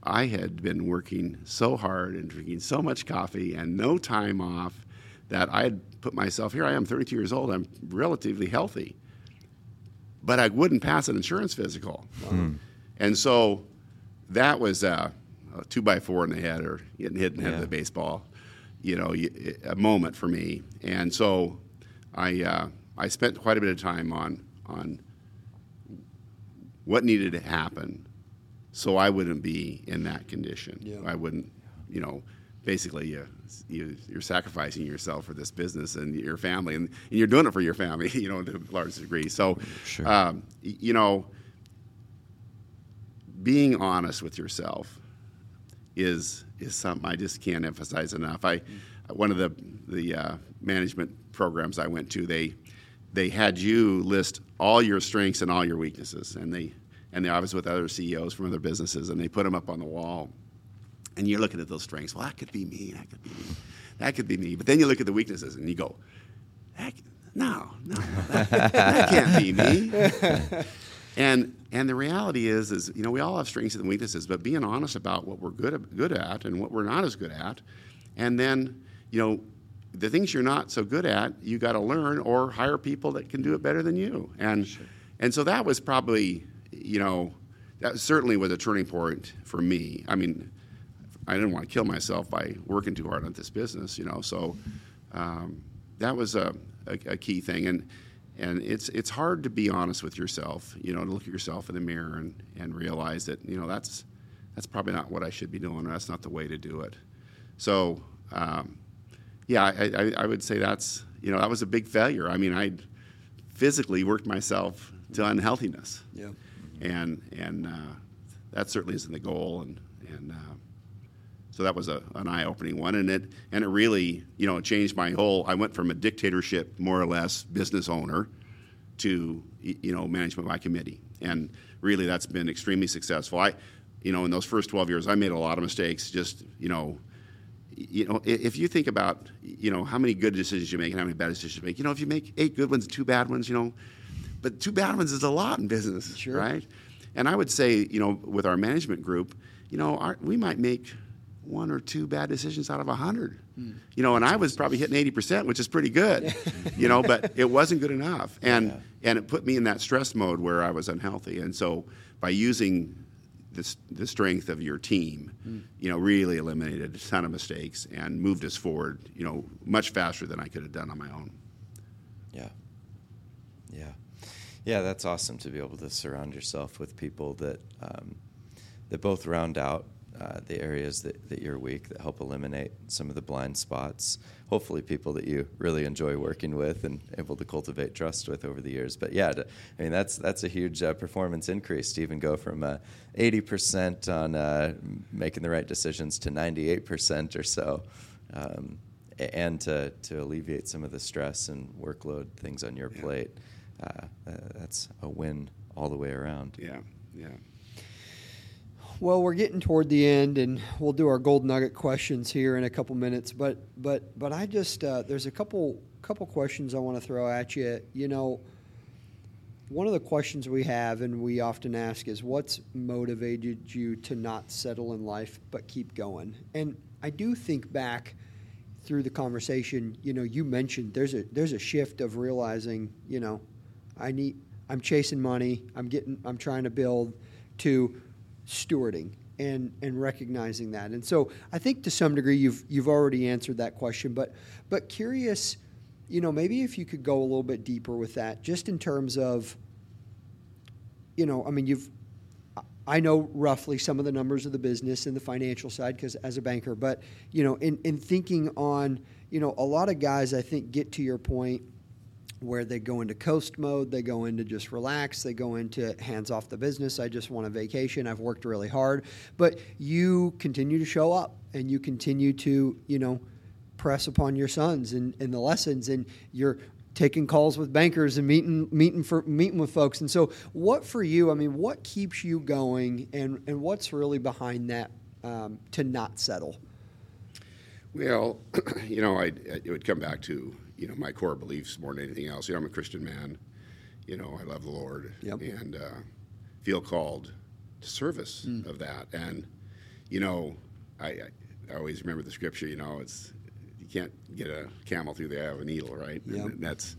I had been working so hard and drinking so much coffee and no time off that I had put myself here. I am 32 years old. I'm relatively healthy, but I wouldn't pass an insurance physical. And so that was uh, a two by four in the head or getting hit in the head Yeah. with a baseball, you know, a moment for me. And so I, uh, I spent quite a bit of time on, on what needed to happen so I wouldn't be in that condition. Yeah. I wouldn't, you know, basically you, you, you're sacrificing yourself for this business and your family, and, and you're doing it for your family, you know, to a large degree. So, Sure. um, you know, being honest with yourself is is something I just can't emphasize enough. I one of the the uh, management programs I went to, they they had you list all your strengths and all your weaknesses, and they and I was with other CEOs from other businesses, and they put them up on the wall, and you're looking at those strengths. Well, that could be me. That could be me. That could be me. But then you look at the weaknesses, and you go, that, no, no, that, that can't be me. And and the reality is is you know we all have strengths and weaknesses, but being honest about what we're good at, good at and what we're not as good at, and then you know the things you're not so good at, you got to learn or hire people that can do it better than you. And and so that was probably you know that certainly was a turning point for me. I mean, I didn't want to kill myself by working too hard on this business, you know. So um, that was a, a, a key thing, and and it's it's hard to be honest with yourself, you know, to look at yourself in the mirror and, and realize that you know that's that's probably not what I should be doing, or that's not the way to do it. So um, yeah, I, I, I would say that's you know that was a big failure. I mean, I physically worked myself to unhealthiness Yeah. and and uh, that certainly isn't the goal and and uh, so that was a, an eye-opening one and it and it really you know changed my whole I went from a dictatorship more or less business owner to you know management by committee and really that's been extremely successful I you know in those first 12 years I made a lot of mistakes just you know you know, if you think about, you know, how many good decisions you make and how many bad decisions you make, you know, if you make eight good ones and two bad ones, you know, but two bad ones is a lot in business, Sure. right? And I would say, you know, with our management group, you know, our, we might make one or two bad decisions out of a hundred. You know, and I was probably hitting eighty percent, which is pretty good. you know, but it wasn't good enough, and and it put me in that stress mode where I was unhealthy. And so by using this, the strength of your team, you know, really eliminated a ton of mistakes and moved us forward, you know, much faster than I could have done on my own. Yeah. Yeah. Yeah, that's awesome to be able to surround yourself with people that um, that both round out uh, the areas that, that you're weak, that help eliminate some of the blind spots. Hopefully, people that you really enjoy working with and able to cultivate trust with over the years. But yeah, to, I mean that's that's a huge uh, performance increase to even go from uh, 80% on uh, making the right decisions to 98% or so. Um, and to, to alleviate some of the stress and workload things on your Yeah. plate, uh, uh, that's a win all the way around. Yeah, yeah. Well, we're getting toward the end, and we'll do our gold nugget questions here in a couple minutes. But but but I just uh, there's a couple couple questions I want to throw at you. You know, one of the questions we have and we often ask is what's motivated you to not settle in life but keep going? And I do think back through the conversation, you know, you mentioned there's a there's a shift of realizing, you know, I need I'm chasing money, I'm getting I'm trying to build to stewarding and and recognizing that. And so I think to some degree you've you've already answered that question, but but curious, you know, maybe if you could go a little bit deeper with that, just in terms of, you know, I mean, you've I know roughly some of the numbers of the business and the financial side because as a banker, but you know, in, in thinking on, you know, a lot of guys I think get to your point where they go into coast mode, they go into just relax, they go into hands off the business. I just want a vacation. I've worked really hard, but you continue to show up and you continue to, you know, press upon your sons and, and the lessons and you're taking calls with bankers and meeting meeting for meeting with folks. And so, what for you? I mean, what keeps you going, and and what's really behind that um, to not settle? Well, you know, I it would come back to you know my core beliefs more than anything else. You know, I'm a Christian man. You know, I love the Lord yep. and uh, feel called to service mm. of that. And you know, I, I always remember the scripture. You know, it's you can't get a camel through the eye of a needle, right? Yep. And that's,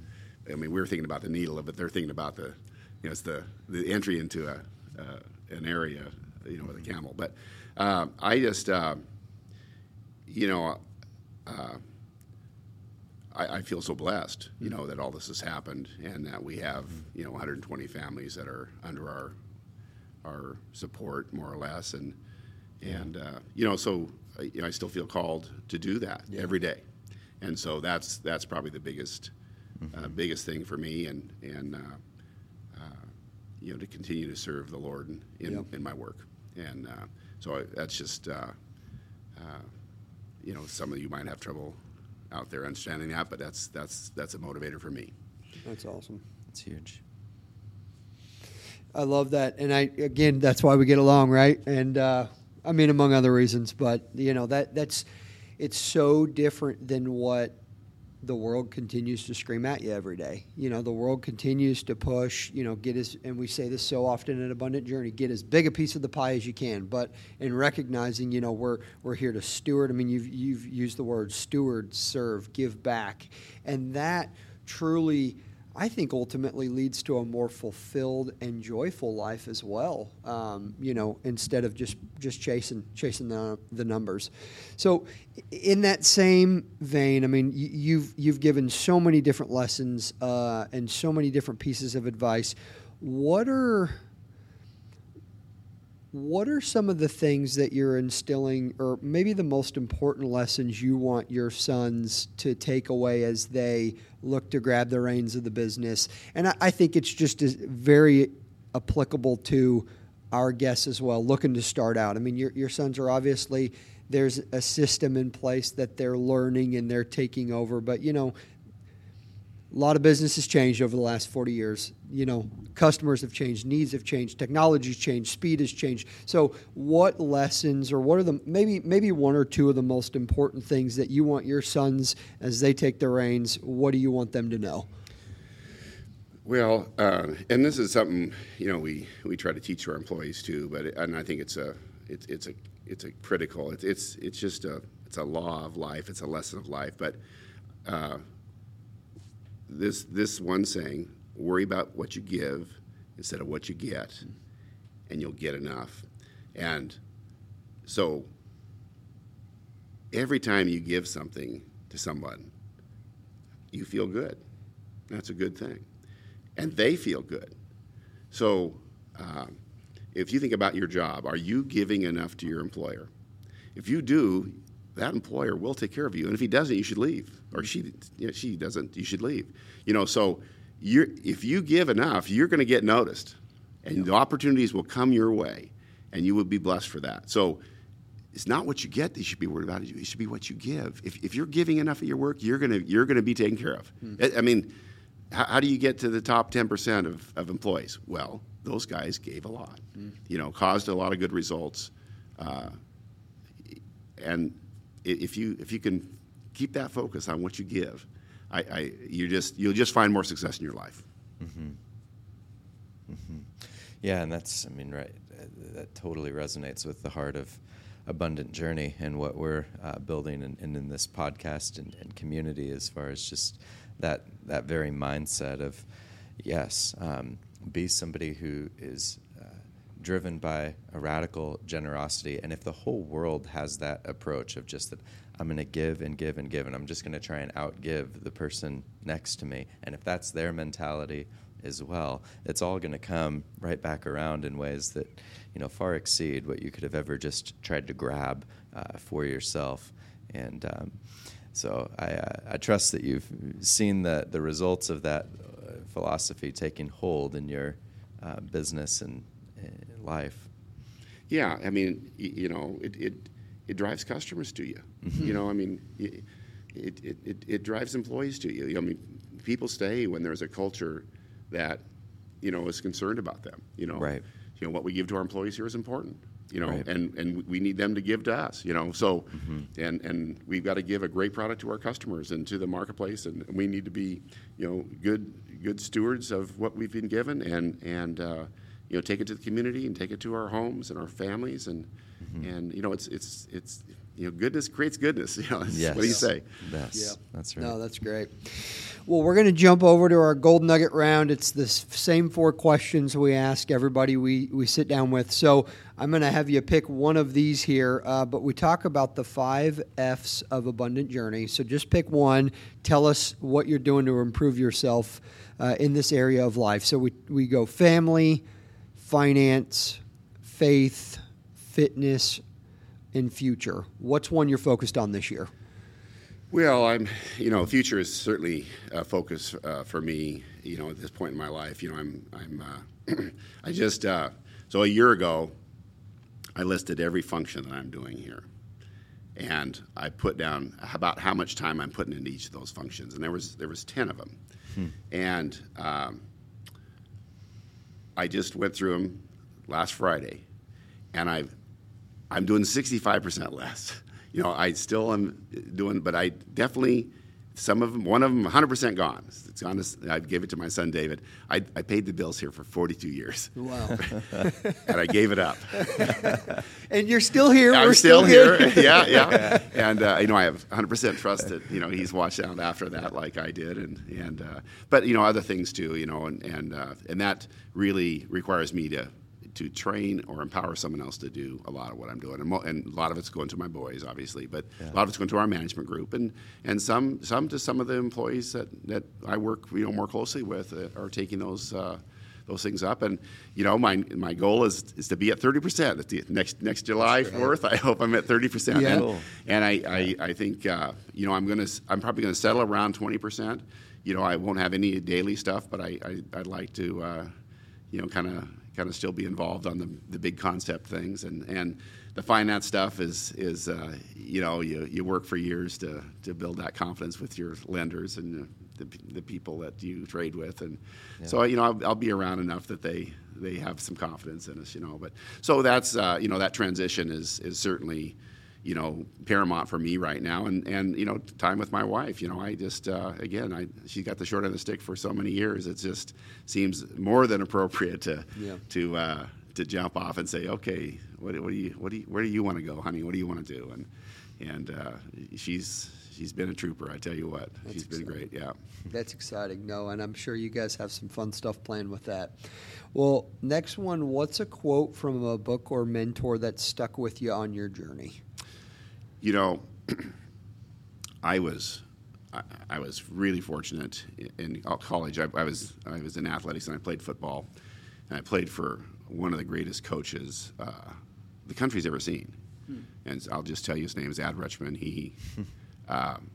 I mean, we are thinking about the needle, but they're thinking about the, you know, it's the the entry into a uh, an area, you know, with a camel. But uh, I just, uh, you know, uh, I, I, feel so blessed, you know, that all this has happened and that we have, you know, 120 families that are under our our support, more or less, and and uh, you know, so you know, I still feel called to do that yeah. every day, and so that's that's probably the biggest mm-hmm. uh, biggest thing for me, and and uh, uh, you know to continue to serve the Lord in in, yep. in my work, and uh, so I, that's just uh, uh, you know some of you might have trouble out there understanding that, but that's that's that's a motivator for me. That's awesome. That's huge. I love that, and I again, that's why we get along, right? And uh, I mean, among other reasons, but you know that that's it's so different than what the world continues to scream at you every day. You know, the world continues to push, you know, get as, and we say this so often in Abundant Journey, get as big a piece of the pie as you can. But in recognizing, you know, we're, we're here to steward. I mean, you've, you've used the word steward, serve, give back. And that truly I think ultimately leads to a more fulfilled and joyful life as well. Um, you know, instead of just just chasing chasing the, the numbers. So, in that same vein, I mean, you've you've given so many different lessons uh, and so many different pieces of advice. What are what are some of the things that you're instilling, or maybe the most important lessons you want your sons to take away as they look to grab the reins of the business? And I, I think it's just very applicable to our guests as well, looking to start out. I mean, your, your sons are obviously there's a system in place that they're learning and they're taking over, but you know, a lot of business has changed over the last 40 years. You know, customers have changed, needs have changed, technology's changed, speed has changed. So, what lessons, or what are the maybe maybe one or two of the most important things that you want your sons as they take the reins? What do you want them to know? Well, uh, and this is something you know we, we try to teach our employees too, but it, and I think it's a it's, it's a it's a critical. It's it's it's just a it's a law of life. It's a lesson of life, but. Uh, this this one saying, worry about what you give instead of what you get, and you'll get enough. And so every time you give something to someone, you feel good. That's a good thing. And they feel good. So um, if you think about your job, are you giving enough to your employer? If you do, that employer will take care of you. And if he doesn't, you should leave. Or she, you know, she doesn't, you should leave. You know, so you're, if you give enough, you're going to get noticed, and the opportunities will come your way, and you will be blessed for that. So it's not what you get that you should be worried about. It should be what you give. If, if you're giving enough of your work, you're going to you're going to be taken care of. Hmm. I, I mean, how, how, do you get to the top 10% of, of employees? Well, those guys gave a lot, hmm. you know, caused a lot of good results. Uh, and if you if you can keep that focus on what you give, I, I you just you'll just find more success in your life. Mm-hmm. Yeah, and that's, I mean, right, uh, that totally resonates with the heart of Abundant Journey and what we're uh, building and, and in this podcast and, and, community as far as just that, that very mindset of, yes, um, be somebody who is driven by a radical generosity. And if the whole world has that approach of just that, I'm going to give and give and give, and I'm just going to try and outgive the person next to me. And if that's their mentality, as well, it's all going to come right back around in ways that you know far exceed what you could have ever just tried to grab uh, for yourself. And um, so I, uh, I, trust that you've seen the the results of that uh, philosophy taking hold in your uh, business and life. Yeah, I mean, you know, it it, it drives customers to you. Mm-hmm. You know, I mean. It, it, it, it, drives employees to you. I mean, people stay when there's a culture that you know is concerned about them. You know, right. You know what we give to our employees here is important. You know, right. and and we need them to give to us. You know, so mm-hmm. and and we've got to give a great product to our customers and to the marketplace, and we need to be you know good good stewards of what we've been given, and and uh, you know take it to the community and take it to our homes and our families, and mm-hmm. and you know it's it's it's you know, goodness creates goodness. You know, yes. what do you say? Yes, yeah. that's right. No, that's great. Well, we're going to jump over to our gold nugget round. It's the same four questions we ask everybody we, we sit down with. So I'm going to have you pick one of these here, uh, but we talk about the five F's of Abundant Journey. So just pick one. Tell us what you're doing to improve yourself uh, in this area of life. So we, we go family, finance, faith, fitness, and future. What's one you're focused on this year? Well, I'm, you know, future is certainly a focus uh, for me. You know, at this point in my life, you know, I'm, I'm, uh, I just, uh, so a year ago, I listed every function that I'm doing here, and I put down about how much time I'm putting into each of those functions, and there was there was ten of them, hmm. and um, I just went through them last Friday, and I've I'm doing 65% less. You know, I still am doing, but I definitely, some of them, one of them, 100% gone. It's gone. To, I gave it to my son David. I, I paid the bills here for 42 years. Wow. and I gave it up. and you're still here. I'm We're still, still here. yeah, yeah. And uh, you know, I have 100% trust that you know he's watched out after that, like I did, and and uh, but you know other things too. You know, and and uh, and that really requires me to to train or empower someone else to do a lot of what I'm doing, and, mo- and a lot of it's going to my boys, obviously, but yeah. a lot of it's going to our management group, and and some some to some of the employees that, that I work you know more closely with uh, are taking those. Uh, those things up. And you know, my my goal is is to be at thirty percent at the next next July Fourth. I hope I'm at thirty percent. Yeah. And, and I, I, I think uh, you know I'm gonna I'm probably gonna settle around twenty percent. You know, I won't have any daily stuff, but I, I would like to uh, you know kind of kind of still be involved on the, the big concept things. And, and the finance stuff is is uh, you know you, you work for years to, to build that confidence with your lenders and the, the people that you trade with. And yeah. so you know I'll, I'll, be around enough that they they have some confidence in us you know. But so that's uh, you know that transition is is certainly you know paramount for me right now. And and you know time with my wife you know i just uh, again i she got the short end of the stick for so many years. It just seems more than appropriate to yeah. to uh, to jump off and say okay what, what do you what do you where do you want to go honey? What do you want to do? And and uh, she's she's been a trooper i tell you what. That's she's exciting. been great yeah. That's exciting no and i'm sure you guys have some fun stuff planned with that. Well next one what's a quote from a book or mentor that stuck with you on your journey you know, I was I, I, was really fortunate in, college. I, I, was I was in athletics and I played football, and I played for one of the greatest coaches uh, the country's ever seen. Hmm. And I'll just tell you his name is Ad Rutschman. He um,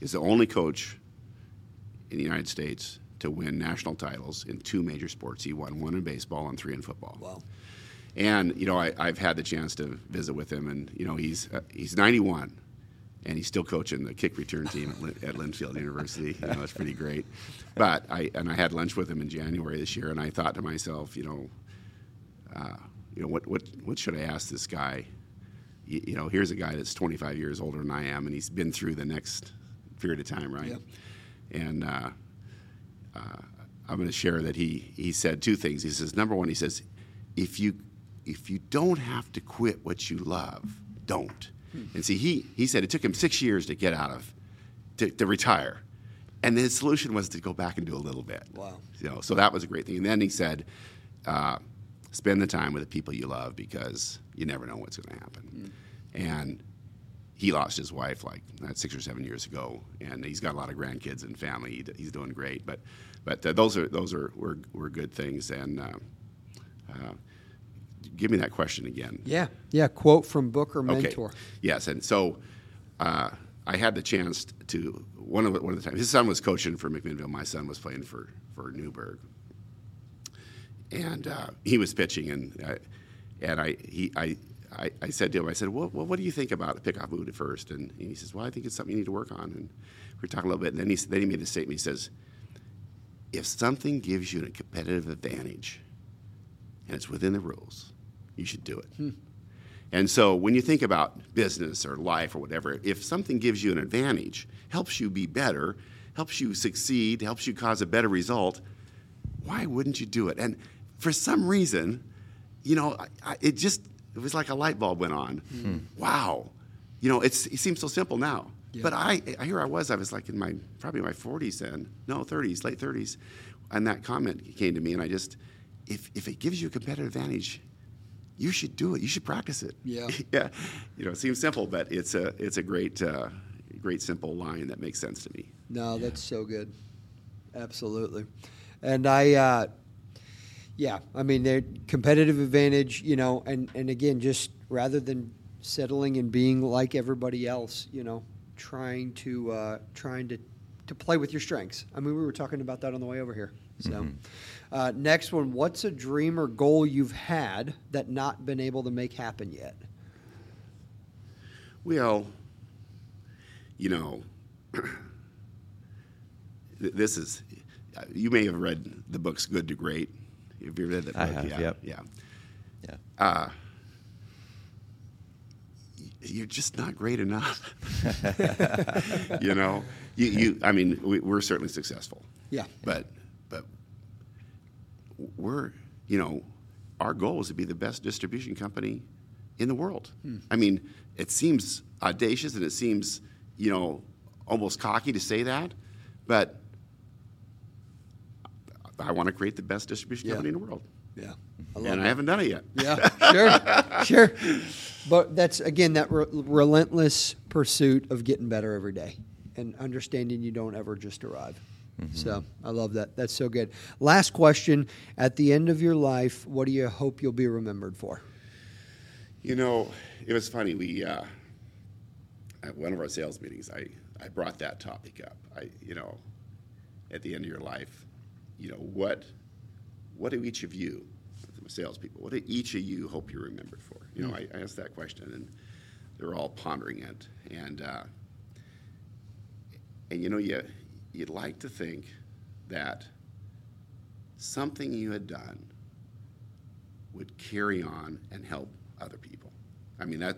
is the only coach in the United States to win national titles in two major sports. He won one in baseball and three in football. Wow. And you know, I, have had the chance to visit with him, and you know, he's uh, he's 91, and he's still coaching the kick return team at, at Linfield University. You know, it's pretty great. But I and I had lunch with him in January this year, and I thought to myself, you know, uh, you know, what what what should I ask this guy? You, you, know, here's a guy that's 25 years older than I am, and he's been through the next period of time, right? Yep. And uh, uh I'm going to share that he he said two things. He says, number one, he says, if you if you don't have to quit what you love, don't. And see, he he said it took him six years to get out of to, to retire, and his solution was to go back and do a little bit. Wow. You know, so that was a great thing. And then he said, uh, spend the time with the people you love because you never know what's going to happen. And he lost his wife like uh, six or seven years ago, and he's got a lot of grandkids and family. He, he's doing great, but but uh, those are those are were, were good things. And uh, uh, give me that question again. Yeah, yeah. Quote from book or mentor. Okay. Yes, and so uh, I had the chance to one of the, one of the times his son was coaching for McMinnville. My son was playing for for Newberg, and uh, he was pitching, and uh, and I he I. I, I said to him, I said, well, well, what do you think about a pickoff mood at first? And, he says, well, I think it's something you need to work on. And we were talking a little bit, and then he, then he made a statement. He says, if something gives you a competitive advantage, and it's within the rules, you should do it. And so when you think about business or life or whatever, if something gives you an advantage, helps you be better, helps you succeed, helps you cause a better result, why wouldn't you do it? And for some reason, you know, I, I, it just it was like a light bulb went on. Hmm. Wow, you know, it's, it seems so simple now. But I, I here I was, I was like in my probably my 40s then, no 30s, late 30s, and that comment came to me, and I just, if if it gives you a competitive advantage, you should do it. You should practice it. Yeah. yeah. You know, it seems simple, but it's a it's a great uh, great simple line that makes sense to me. No, that's so good. Absolutely. And I, uh, yeah, I mean, they're competitive advantage, you know, and, and again, just rather than settling and being like everybody else, you know, trying to, uh, trying to, to play with your strengths. I mean, we were talking about that on the way over here. So, uh, next one, what's a dream or goal you've had that not been able to make happen yet? Well, you know, this is uh, you may have read the books Good to Great. Have you read that book? I have, Yeah. yep. Yeah. Yeah. Uh, you're just not great enough. you know, you, you I mean, we, we're certainly successful. Yeah. But we're, you know, our goal is to be the best distribution company in the world. Hmm. I mean, it seems audacious and it seems, you know, almost cocky to say that, but I want to create the best distribution Yeah. company in the world. Yeah. and I haven't done it yet. Yeah, sure, sure. But that's again that re- relentless pursuit of getting better every day and understanding you don't ever just arrive. So I love that. That's so good. Last question: At the end of your life, what do you hope you'll be remembered for? You know, it was funny. We uh, at one of our sales meetings, I, I brought that topic up. I, you know, at the end of your life, you know, what what do each of you, the salespeople, what do each of you hope you're remembered for? You know, I, I asked that question, and they're all pondering it. And uh, and you know, you you'd like to think that something you had done would carry on and help other people. I mean that,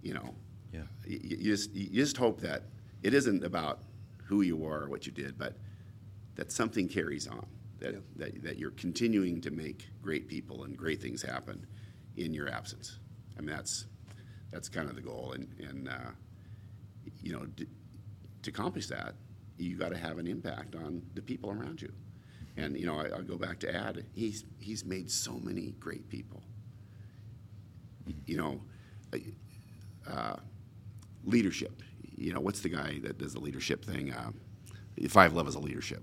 you know, Yeah. you, you just you just hope that it isn't about who you are or what you did, but that something carries on. That, Yeah. that, that you're continuing to make great people and great things happen in your absence. I mean that's that's kind of the goal, and and uh, you know d- to accomplish that, you got to have an impact on the people around you. And you know, I, I'll go back to Ad. He's he's made so many great people. You know, uh, leadership. You know, what's the guy that does the leadership thing? Uh, five levels of leadership.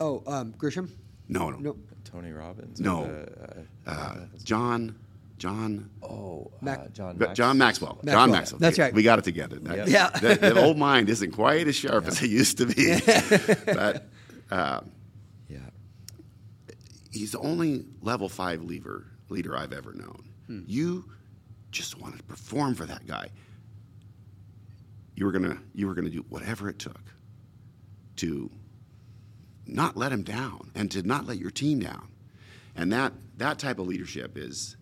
Oh, um, Grisham. No, no, No, Tony Robbins. No. the, uh, Uh, John, John, oh, Mac- uh, John. Max- John Maxwell. Maxwell. John Maxwell. That's right. We got it together. That, Yep. Yeah. that, that old mind isn't quite as sharp as it used to be. but uh, Yeah. he's the only level five leader leader I've ever known. You just wanted to perform for that guy. You were gonna you were gonna do whatever it took to not let him down and to not let your team down. And that that type of leadership is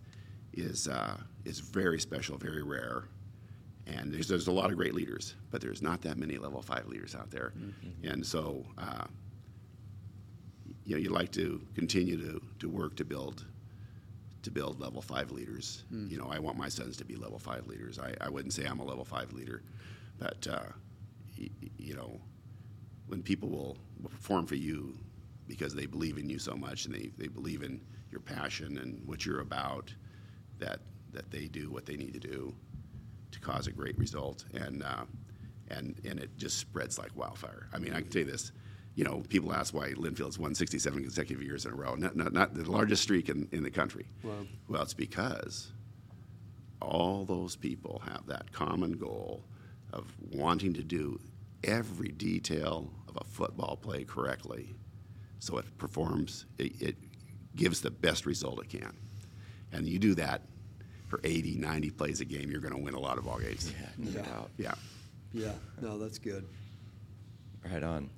is uh, is very special, very rare. And there's there's a lot of great leaders, but there's not that many level five leaders out there. And so uh, you know, you'd like to continue to, to work to build to build level five leaders. You know, I want my sons to be level five leaders. I, I wouldn't say I'm a level five leader, but uh, y- you know, when people will, will perform for you because they believe in you so much and they, they believe in your passion and what you're about, that that they do what they need to do to cause a great result, and uh, and and it just spreads like wildfire. I mean, I can tell you this. You know, people ask why Linfield's won 67 consecutive years in a row. Not, not, not the largest streak in, in the country. Wow. Well, it's because all those people have that common goal of wanting to do every detail of a football play correctly so it performs, it, it gives the best result it can. And you do that for 80, 90 plays a game, you're going to win a lot of ball games. Yeah, no Yeah. doubt. Yeah. Yeah, no, that's good. Right on.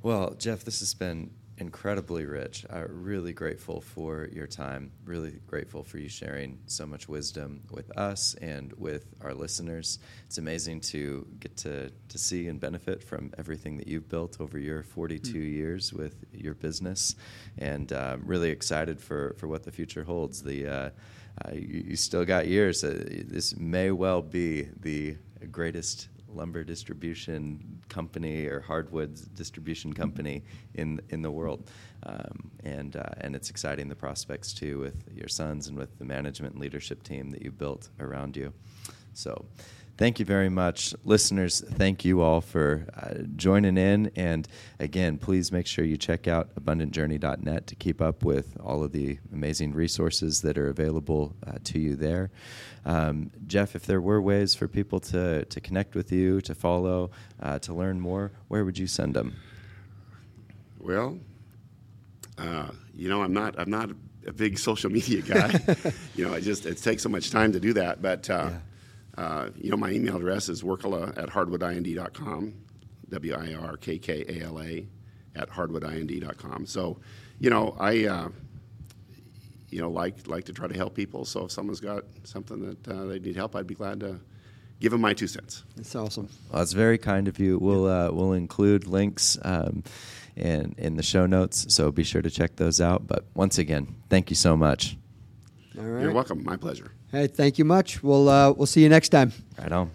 Well, Jeff, this has been incredibly rich. I'm really grateful for your time. Really grateful for you sharing so much wisdom with us and with our listeners. It's amazing to get to, to see and benefit from everything that you've built over your 42 years with your business, and uh, really excited for, for what the future holds. The uh, uh, you, you still got years. Uh, this may well be the greatest lumber distribution company or hardwood distribution company in in the world, um, and uh, and it's exciting the prospects too with your sons and with the management and leadership team that you built around you. So. Thank you very much. Listeners, thank you all for uh, joining in. And again, please make sure you check out abundantjourney.net to keep up with all of the amazing resources that are available uh, to you there. Um, Jeff, if there were ways for people to, to connect with you, to follow, uh, to learn more, where would you send them? Well, uh, you know, I'm not I'm not a big social media guy. you know, it just it takes so much time to do that. But uh, uh, you know, my email address is wirkkala at hardwoodind.com, w i r k k a l a at hardwoodind.com. So, you know, I. Uh, you know, like like to try to help people. So if someone's got something that uh, they need help, I'd be glad to give them my two cents. That's awesome. Well, that's very kind of you. We'll uh, we'll include links um, in in the show notes, so be sure to check those out. But once again, thank you so much. All right. You're welcome. My pleasure. Hey, thank you much. We'll uh, we'll see you next time. Right on.